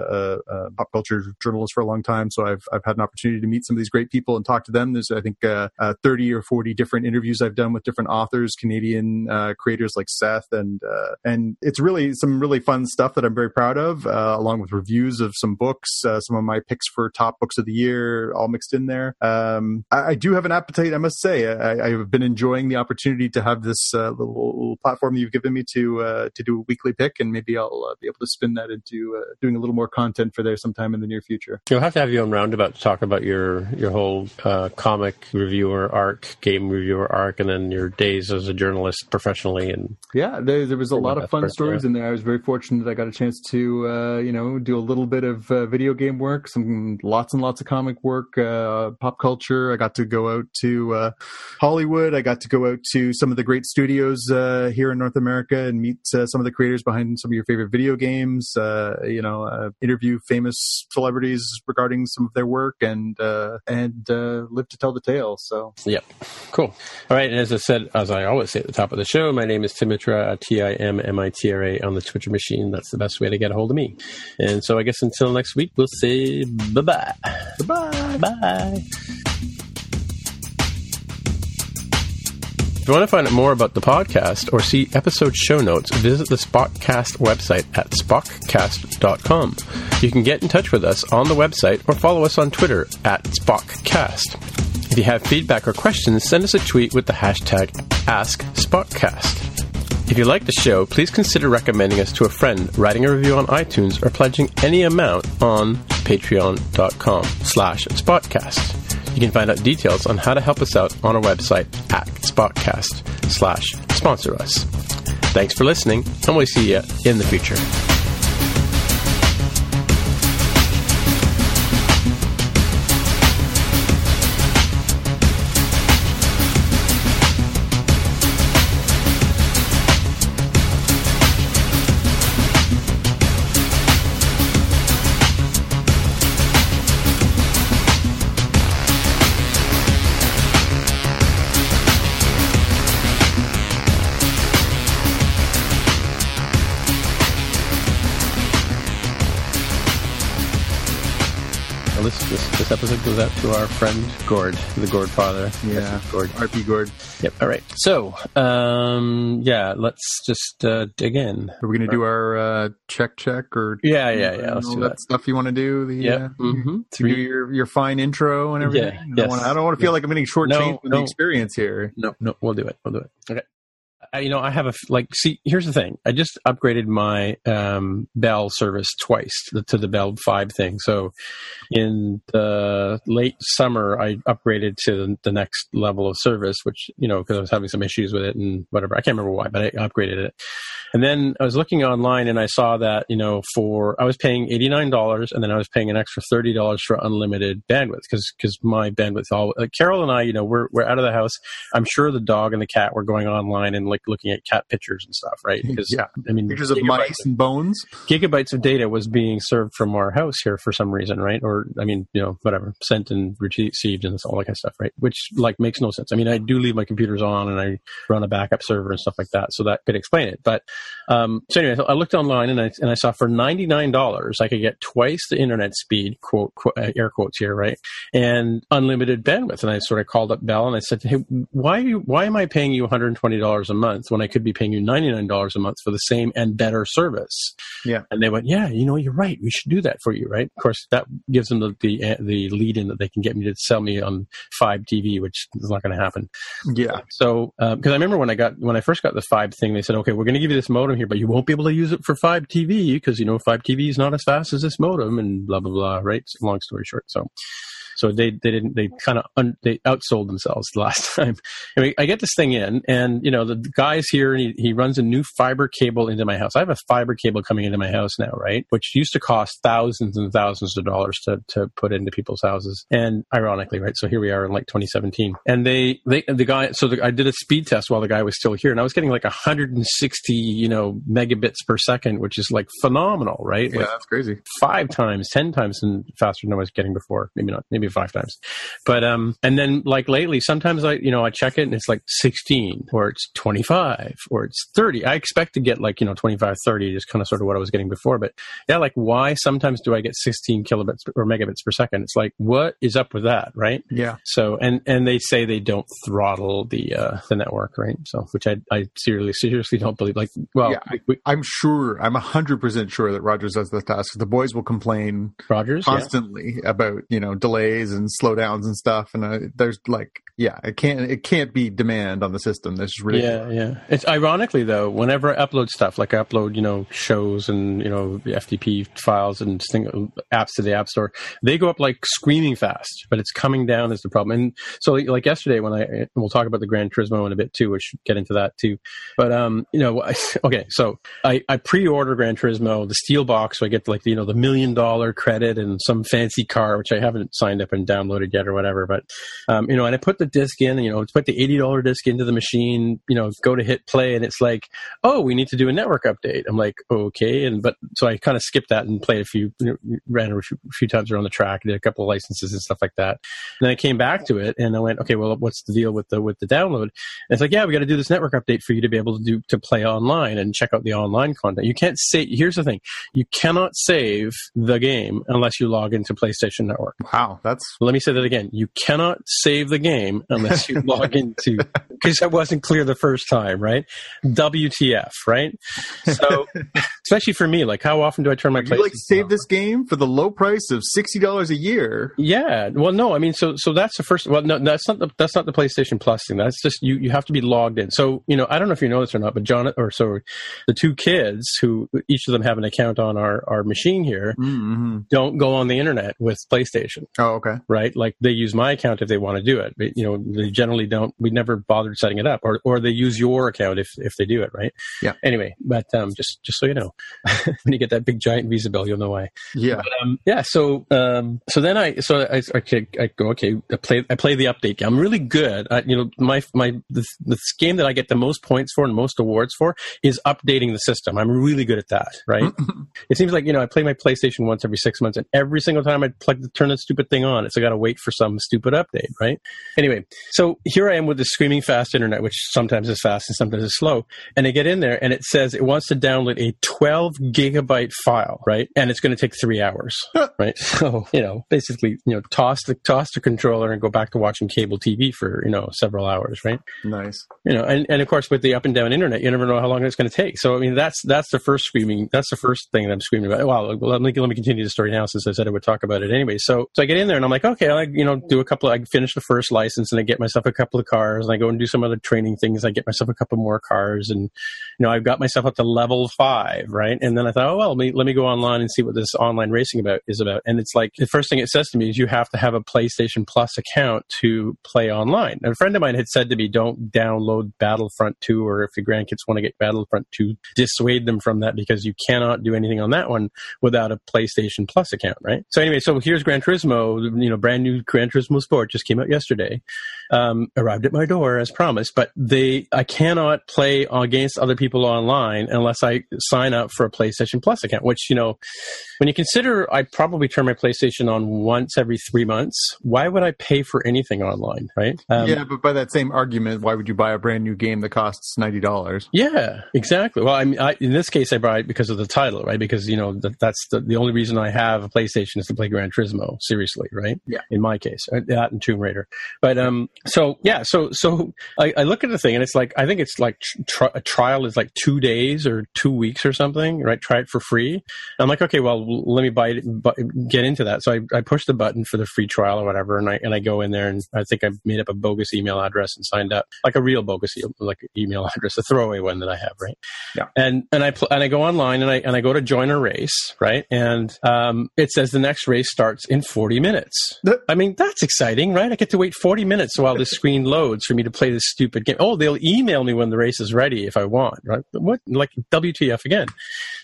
a, a pop culture journalist for a long time, so I've I've had an opportunity to meet some of these great people and talk to them. There's, I think, uh, uh, 30 or 40 different interviews I've done with different authors, Canadian uh, creators like Seth, and uh, and it's really some really fun stuff that I'm very proud of, uh, along with reviews of some books, uh, some of my picks for top books of the year, all mixed in there. Um, I, I do have an appetite, I must say. I, I've been enjoying the opportunity to have this uh, little, little platform that you've given me to uh, to do a weekly pick, and maybe I'll uh, be able to spin that into uh, doing a little more content for there sometime in the near future. You'll have to have you on roundabout to talk about your your whole uh, comic reviewer arc, game reviewer arc, and then your days as a journalist professionally. And Yeah, there, there was a lot of fun part, stories in there. I was very fortunate that I got a chance to, uh, you know, do a little bit of uh, video game work, some lots and lots of comic work, uh, pop culture. I got to go out to uh, Hollywood. I got to go out to some of the great studios uh, here in North America and meet uh, some of the creators behind some of your favorite video games. Uh, you know, uh, interview famous celebrities regarding some of their work and uh, and uh, live to tell the tale. So Yep. Cool. All right. And as I said, as I always say at the top of the show, my name is Tim Mitra, T I M M I T R A on the Twitter machine. That's the best way to get a hold of me. And so I guess until next week, we'll say bye bye. goodbye. Bye. If you want to find out more about the podcast or see episode show notes, visit the Spockcast website at spockcast.com. You can get in touch with us on the website or follow us on Twitter at Spockcast. If you have feedback or questions, send us a tweet with the hashtag AskSpockcast. If you like the show, please consider recommending us to a friend, writing a review on iTunes, or pledging any amount on patreon.com slash spockcast. You can find out details on how to help us out on our website at spockcast slash sponsor us. Thanks for listening, and we'll see you in the future. This, this this episode goes out to our friend Gord, the Gord father. Yeah, Gord. RP Gord. Yep. All right. So, um, yeah, let's just uh, dig in. Are we going to do our uh, check check or Yeah, yeah, yeah. Let's all do that, that. stuff you want to do? The, Yep. uh, Mm-hmm. to do your your fine intro and everything. Yeah, I don't yes. wanna- I don't want to feel like I'm getting shortchanged No, with the experience here. No, no, we'll do it. We'll do it. Okay. You know, I have a like. See, here's the thing. I just upgraded my um, Bell service twice to, to the Bell Fibe thing. So, in the late summer, I upgraded to the next level of service, which you know, because I was having some issues with it and whatever. I can't remember why, but I upgraded it. And then I was looking online and I saw that you know, for I was paying eighty nine dollars, and then I was paying an extra thirty dollars for unlimited bandwidth because because my bandwidth all like Carol and I, you know, we're we're out of the house. I'm sure the dog and the cat were going online and like looking at cat pictures and stuff, right? Mm, because Yeah. I mean, Pictures of mice and bones. gigabytes of data was being served from our house here for some reason, right? Or I mean, you know, whatever, sent and received and all that kind of stuff, right? Which like makes no sense. I mean, I do leave my computers on and I run a backup server and stuff like that, so that could explain it. But um, so anyway, I looked online and I and I saw for ninety nine dollars I could get twice the internet speed, quote, quote uh, air quotes here, right, and unlimited bandwidth. And I sort of called up Bell and I said, hey, why are you, why am I paying you one hundred and twenty dollars a month when I could be paying you ninety nine dollars a month for the same and better service? Yeah. And they went, yeah, you know, you're right. We should do that for you, right? Of course, that gives them the the, the lead in that they can get me to sell me on Fibe TV, which is not going to happen. Yeah. So, because I remember when I got when I first got the Fibe thing, they said, okay, we're going to give you this modem here, but you won't be able to use it for Fibe TV because you know Fibe TV is not as fast as this modem, and blah blah blah. Right? Long story short, so. So they, they didn't they kind of un, they outsold themselves the last time. Anyway, I get this thing in, and you know the guy's here, and he, he runs a new fiber cable into my house. I have a fiber cable coming into my house now, right? Which used to cost thousands and thousands of dollars to to put into people's houses. And ironically, right? So here we are in like 2017, and they they the guy. So the, I did a speed test while the guy was still here, and I was getting like 160 you know megabits per second, which is like phenomenal, right? Yeah, Like that's crazy. five times, ten times and faster than I was getting before. Maybe not, maybe five times. But um, and then like lately, sometimes I you know I check it and it's like sixteen or it's twenty five or it's thirty. I expect to get like you know 25, 30, just kind of sort of what I was getting before. But yeah, like why sometimes do I get sixteen kilobits or megabits per second? It's like what is up with that, right? Yeah. So and and they say they don't throttle the uh, the network, right? So which I I seriously seriously don't believe. Like well, Yeah, we, we, I'm sure, I'm 100% sure that Rogers does the task. The boys will complain Rogers, yeah. constantly about, you know, delays and slowdowns and stuff. And uh, there's like, yeah, it can't, it can't be demand on the system. This is really, Yeah, yeah. It's ironically though, whenever I upload stuff, like I upload, you know, shows and you know FTP files and thing, apps to the App Store, they go up like screaming fast, but it's coming down is the problem. And so, like, yesterday, when I we'll talk about the Gran Turismo in a bit too, which get into that too. But um, you know, okay, so I I pre-order Gran Turismo, the steel box, so I get like you know the million dollar credit and some fancy car, which I haven't signed up and downloaded yet or whatever. But um, you know, and I put the disc in, you know, put the eighty dollar disc into the machine, you know, go to hit play, and it's like, oh, we need to do a network update. I'm like, okay, and but so I kind of skipped that and played a few, you know, ran a few, few times around the track, did a couple of licenses and stuff like that. And then I came back to it, and I went, okay, well, what's the deal with the with the download? And it's like, yeah, we got to do this network update for you to be able to do to play online and check out the online content. You can't say. Here's the thing: you cannot save the game unless you log into PlayStation Network. wow, that's, Let me say that again. You cannot save the game unless you log into, because that wasn't clear the first time, right? WTF, right? So, especially for me, like how often do I turn my you like save this game for the low price of $60 a year. Yeah. Well, no, I mean, so, so that's the first, well, no, that's not the, that's not the PlayStation Plus thing. That's just, you, you have to be logged in. So, you know, I don't know if you know this or not, but John, or so the two kids who each of them have an account on our, our machine here Mm-hmm. don't go on the internet with PlayStation. Oh, okay. Right? Like they use my account if they want to do it. But, you know, they generally don't. We never bothered setting it up, or or they use your account if if they do it, right? Yeah. Anyway, but um, just just so you know, when you get that big giant Visa bill, you'll know why. Yeah. Um, yeah. So um, so then I so I okay I go okay I play I play the update game. I'm really good. At, you know my my the, the game that I get the most points for and most awards for is updating the system. I'm really good at that, right? it seems like you know I play my PlayStation once every six months, and every single time I plug the turn the stupid thing on. It's I got to wait for some stupid update, right? Anyway, so here I am with the screaming fast internet, which sometimes is fast and sometimes is slow. And I get in there and it says it wants to download a 12 gigabyte file, right? And it's going to take three hours, right? So, oh. you know, basically, you know, toss the, toss the controller and go back to watching cable TV for, you know, several hours, right? Nice. You know, and, and of course with the up and down internet, you never know how long it's going to take. So, I mean, that's, that's the first screaming, that's the first thing that I'm screaming about. Well, let me, let me continue the story now since I said I would talk about it anyway. So, so I get in there and I'm like, okay, I, you know, do a couple, I finish the first license and I get myself a couple of cars and I go and do some other training things. I get myself a couple more cars and, you know, I've got myself up to level five, right? And then I thought, oh, well, let me, let me go online and see what this online racing about is about. And it's like, the first thing it says to me is you have to have a PlayStation Plus account to play online. And a friend of mine had said to me, don't download Battlefront 2 or if your grandkids want to get Battlefront 2, dissuade them from that because you cannot do anything on that one without a PlayStation Plus account, right? So anyway, so here's Gran Turismo, you know, brand new Gran Turismo Sport just came out yesterday. Um, arrived at my door as promised, but they, I cannot play against other people online unless I sign up for a PlayStation Plus account, which, you know, when you consider I probably turn my PlayStation on once every three months, why would I pay for anything online, right? Um, yeah, but by that same argument, why would you buy a brand new game that costs ninety dollars? Yeah, exactly. Well, I mean, I, in this case, I buy it because of the title, right? Because you know that, that's the, the only reason I have a PlayStation is to play Gran Turismo. Seriously, right? Yeah. In my case, uh, that and Tomb Raider. But um, so yeah, so so I, I look at the thing and it's like I think it's like tr- a trial is like two days or two weeks or something, right? Try it for free. And I'm like, okay, well, let me buy it, get into that. So I, I push the button for the free trial or whatever, and I and I go in there and I think I made up a bogus email address and signed up, like a real bogus e- like email address, a throwaway one that I have, right? Yeah. And and I pl- and I go online and I and I go to join a race, right? And um, it says the next race starts in 40 minutes. I mean, that's exciting, right? I get to wait 40 minutes while this screen loads for me to play this stupid game. Oh, they'll email me when the race is ready if I want, right? What like WTF again?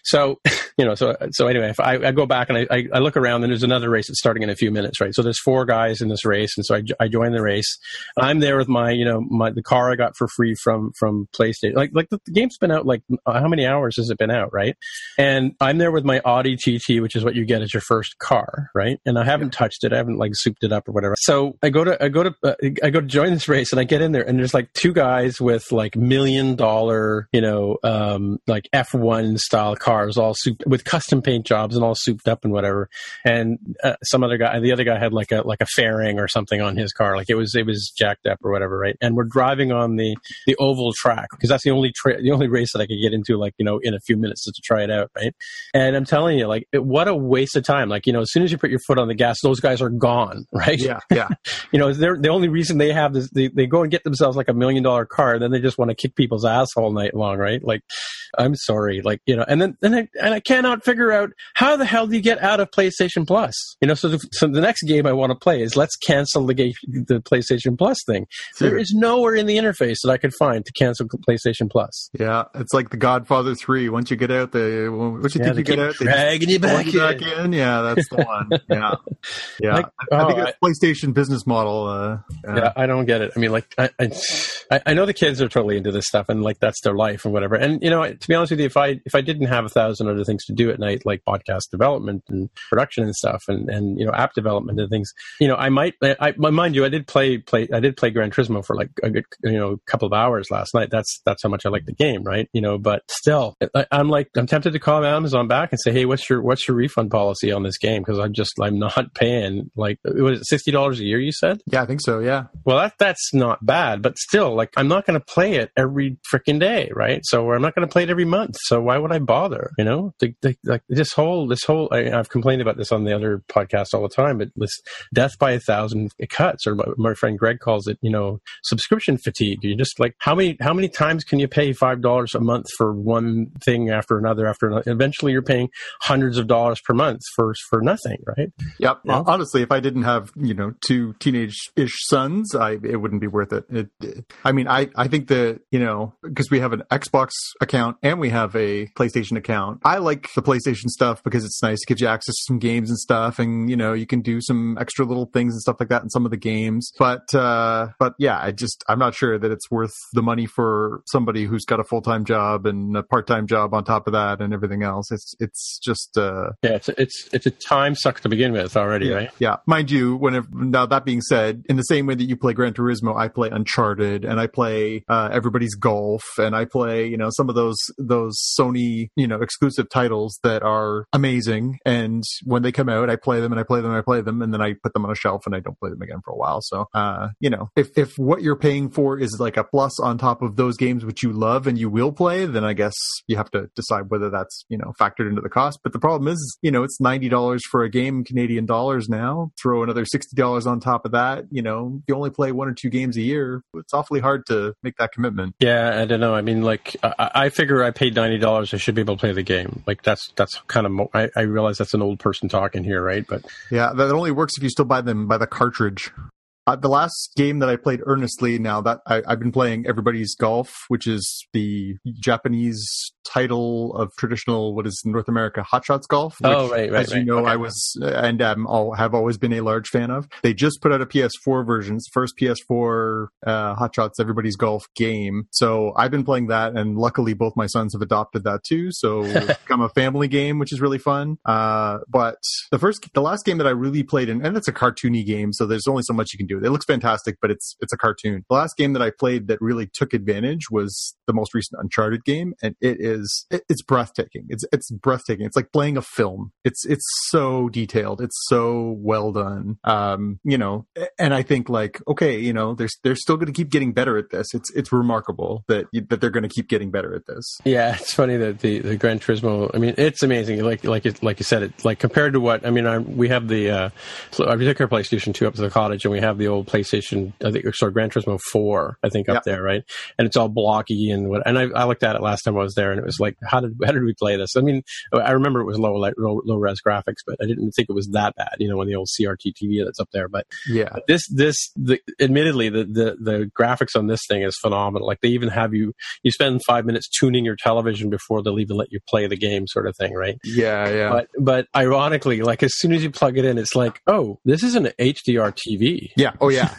So you know, so so anyway, if I, I go back and I, I look around, and there's another race that's starting in a few minutes, right? So there's four guys in this race, and so I, I join the race. I'm there with my you know my the car I got for free from from PlayStation. Like like the, the game's been out like uh, how many hours has it been out, right? And I'm there with my Audi TT, which is what you get as your first car, right? And I haven't touched it, I haven't like souped it up or whatever. So I go to I go to uh, I go to join this race, and I get in there, and there's like two guys with like million dollar you know um, like F1 style cars, all souped with custom paint jobs and all souped up and whatever. And uh, some other guy, the other guy had like a like a fairing or something on his car, like it was it was jacked up or whatever, right? And we're driving on the the oval track because that's the only tra- the only race that I could get into, like you know, in a few minutes to try it out, right? And I'm telling you, like, it, what a waste of time. Like you know, as soon as you put your foot on the gas, those guys are gone, right? Yeah, yeah. you know, they're the only reason they have this. They, they go and get themselves like a million dollar car, and then they just want to kick people's ass all night long, right? Like, I'm sorry, like you know, and then and I, and I cannot figure out how the hell do you get out of PlayStation Plus? You know, so the, so the next game I want to play is let's cancel the game, the PlayStation Plus thing. Sure. There is nowhere in the interface that I could find to cancel PlayStation Plus. Yeah, it's like The Godfather Three. Once you get out, they once you Yeah, think you get out, dragging you back in. back in. Yeah, that's the one. Yeah, yeah. Like, I, I oh, think it's PlayStation business model. Uh, uh, yeah, I don't get it. I mean, like, I, I, I know the kids are totally into this stuff, and like that's their life and whatever. And you know, to be honest with you, if I if I didn't have a thousand other things to do at night, like podcast development and production and stuff, and and you know, app development and things, you know, I might. I, I mind you, I did play play. I did play Gran Turismo for like a good you know couple of hours last night. That's that's how much I like the game, right? You know, but still, I, I'm like I'm tempted to call Amazon back and say, hey, what's your what's your refund policy on this game? Because I'm just I'm not paying like it was it sixty dollars a year? You said. yeah, I think so. Yeah, Well, that that's not bad, but still, like I'm not going to play it every freaking day, right? So I'm not going to play it every month. So why would I bother? You know, the, the, like this whole this whole I, I've complained about this on the other podcast all the time, but this death by a thousand cuts, or my friend Greg calls it, you know, subscription fatigue. You just like how many how many times can you pay five dollars a month for one thing after another after another? Eventually, you're paying hundreds of dollars per month for for nothing, right? Yep. Yeah. Honestly, if I didn't have you know two teenage-ish sons, I it wouldn't be worth it. It, it I mean, I I think that you know because we have an Xbox account and we have a PlayStation account. I like the PlayStation stuff because it's nice. It gives you access to some games and stuff, and you know you can do some extra little things and stuff like that in some of the games. But uh but yeah, I just I'm not sure that it's worth the money for somebody who's got a full time job and a part time job on top of that and everything else. It's it's just uh Yeah, it's it's it's a time suck to begin with already, Yeah. right? Yeah. Mind you, when now that being said, in the same way that you play Gran Turismo, I play Uncharted and I play uh, Everybody's Golf and I play, you know, some of those those Sony, you know, exclusive titles that are amazing. And when they come out, I play them and I play them and I play them and then I put them on a shelf and I don't play them again for a while. So, uh, you know, if if what you're paying for is like a plus on top of those games which you love and you will play, then I guess you have to decide whether that's you know factored into the cost. But the problem is, you know, it's ninety dollars for a game Canadian dollars now. Throw another sixty dollars on top of that. You know, you only play one or two games a year. It's awfully hard to make that commitment. Yeah, I don't know. I mean, like I, I figure I paid ninety dollars, I should be able to play the game. Like that's that's kind of. Mo- I, I realize that's an old person talking here, right? But yeah, that only works if you still buy them by the cartridge. Uh, the last game that I played earnestly now that I, have been playing Everybody's Golf, which is the Japanese title of traditional what is North America Hot Shots Golf. Which, oh, right, right. As you know, okay. I was and um, all, have always been a large fan of. They just put out a PS4 version, first PS4 uh, Hot Shots Everybody's Golf game. So I've been playing that, and luckily both my sons have adopted that too. So it's become a family game, which is really fun. Uh, but the first, the last game that I really played, in, and it's a cartoony game, so there's only so much you can do do. It looks fantastic, but it's it's a cartoon. The last game that I played that really took advantage was the most recent Uncharted game, and it is it, it's breathtaking. It's it's breathtaking. It's like playing a film. It's it's so detailed. It's so well done. Um, you know, and I think like okay, you know, they're they're still going to keep getting better at this. It's it's remarkable that that they're going to keep getting better at this. Yeah, it's funny that the the Gran Turismo. I mean, it's amazing. Like like it, like you said, it like compared to what I mean. I, we have the uh, I took our PlayStation two up to the cottage, and we have the old PlayStation, I think, sorry, Gran Turismo 4, I think, up there, right? And it's all blocky and what, and I, I, looked at it last time I was there and it was like, how did, how did we play this? I mean, I remember it was low, like, low, low res graphics, but I didn't think it was that bad, you know, on the old CRT TV that's up there. But yeah, but this, this, the, admittedly, the, the, the graphics on this thing is phenomenal. Like they even have you, you spend five minutes tuning your television before they'll even let you play the game sort of thing, right? Yeah, yeah. But, but ironically, like as soon as you plug it in, it's like, oh, this is an HDR TV. Yeah. Oh, yeah.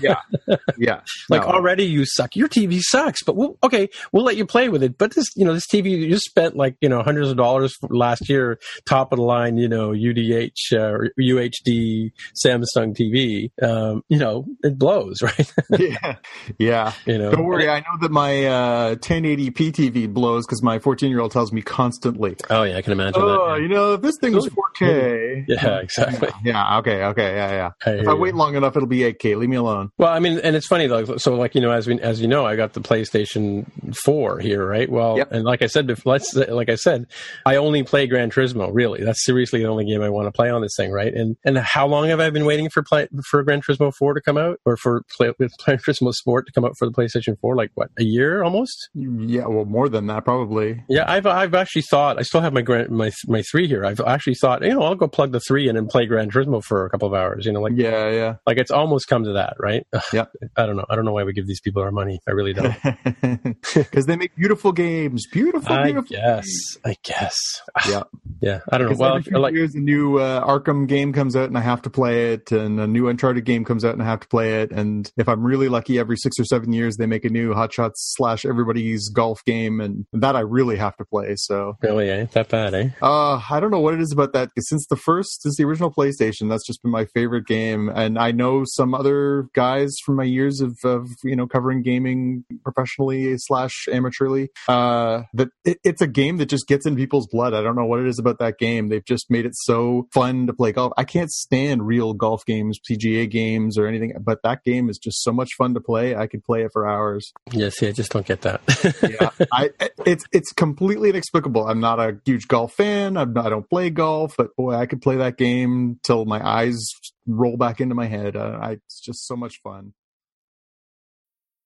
yeah. Yeah. like no. already you suck. Your TV sucks, but we'll, okay, we'll let you play with it. But this, you know, this TV you just spent like, you know, hundreds of dollars last year, top of the line, you know, UDH, uh, UHD Samsung TV. Um, you know, it blows, right? yeah. Yeah. You know, don't worry. I know that my, uh, 1080p TV blows because my 14 year old tells me constantly. Oh yeah, I can imagine oh, that. you know, if this thing was 4K. Yeah, exactly. Yeah. Okay. Okay. Yeah. Yeah. I if I wait long enough, it'll be 8K. Leave me alone. Well, I mean, and it's funny though. So, like you know, as we as you know, I got the PlayStation Four here, right? Well, yep. and like I said, let's like I said, I only play Gran Turismo. Really, that's seriously the only game I want to play on this thing, right? And and how long have I been waiting for play for Gran Turismo Four to come out, or for play, Gran Turismo Sport to come out for the PlayStation Four? Like what, a year almost? Yeah, well, more than that probably. Yeah, I've I've actually thought I still have my my my three here. I've actually thought you know I'll go plug the three in and play Gran Turismo for a couple of hours. You know, like yeah, yeah, like it's almost come to that, right? Yeah. I don't know. I don't know why we give these people our money. I really don't. Because they make beautiful games. Beautiful, I beautiful. Guess. I guess. Yeah. yeah. I don't know. Well, every few like, years a new uh, Arkham game comes out and I have to play it, and a new Uncharted game comes out and I have to play it, and if I'm really lucky, every six or seven years they make a new Hot Shots slash Everybody's Golf game, and that I really have to play. So really, ain't that bad, eh? Uh, I don't know what it is about that. Since the first, since the original PlayStation, that's just been my favorite game, and I know some other guys from my years of, of you know covering gaming professionally slash amateurly uh, that it, it's a game that just gets in people's blood. I don't know what it is about that game. They've just made it so fun to play golf. I can't stand real golf games, PGA games, or anything, but that game is just so much fun to play. I could play it for hours. Yeah, see, I just don't get that. yeah, I, it's it's completely inexplicable. I'm not a huge golf fan. I'm not, I don't play golf, but boy, I could play that game till my eyes roll back into my head. Uh, I, it's just so much fun.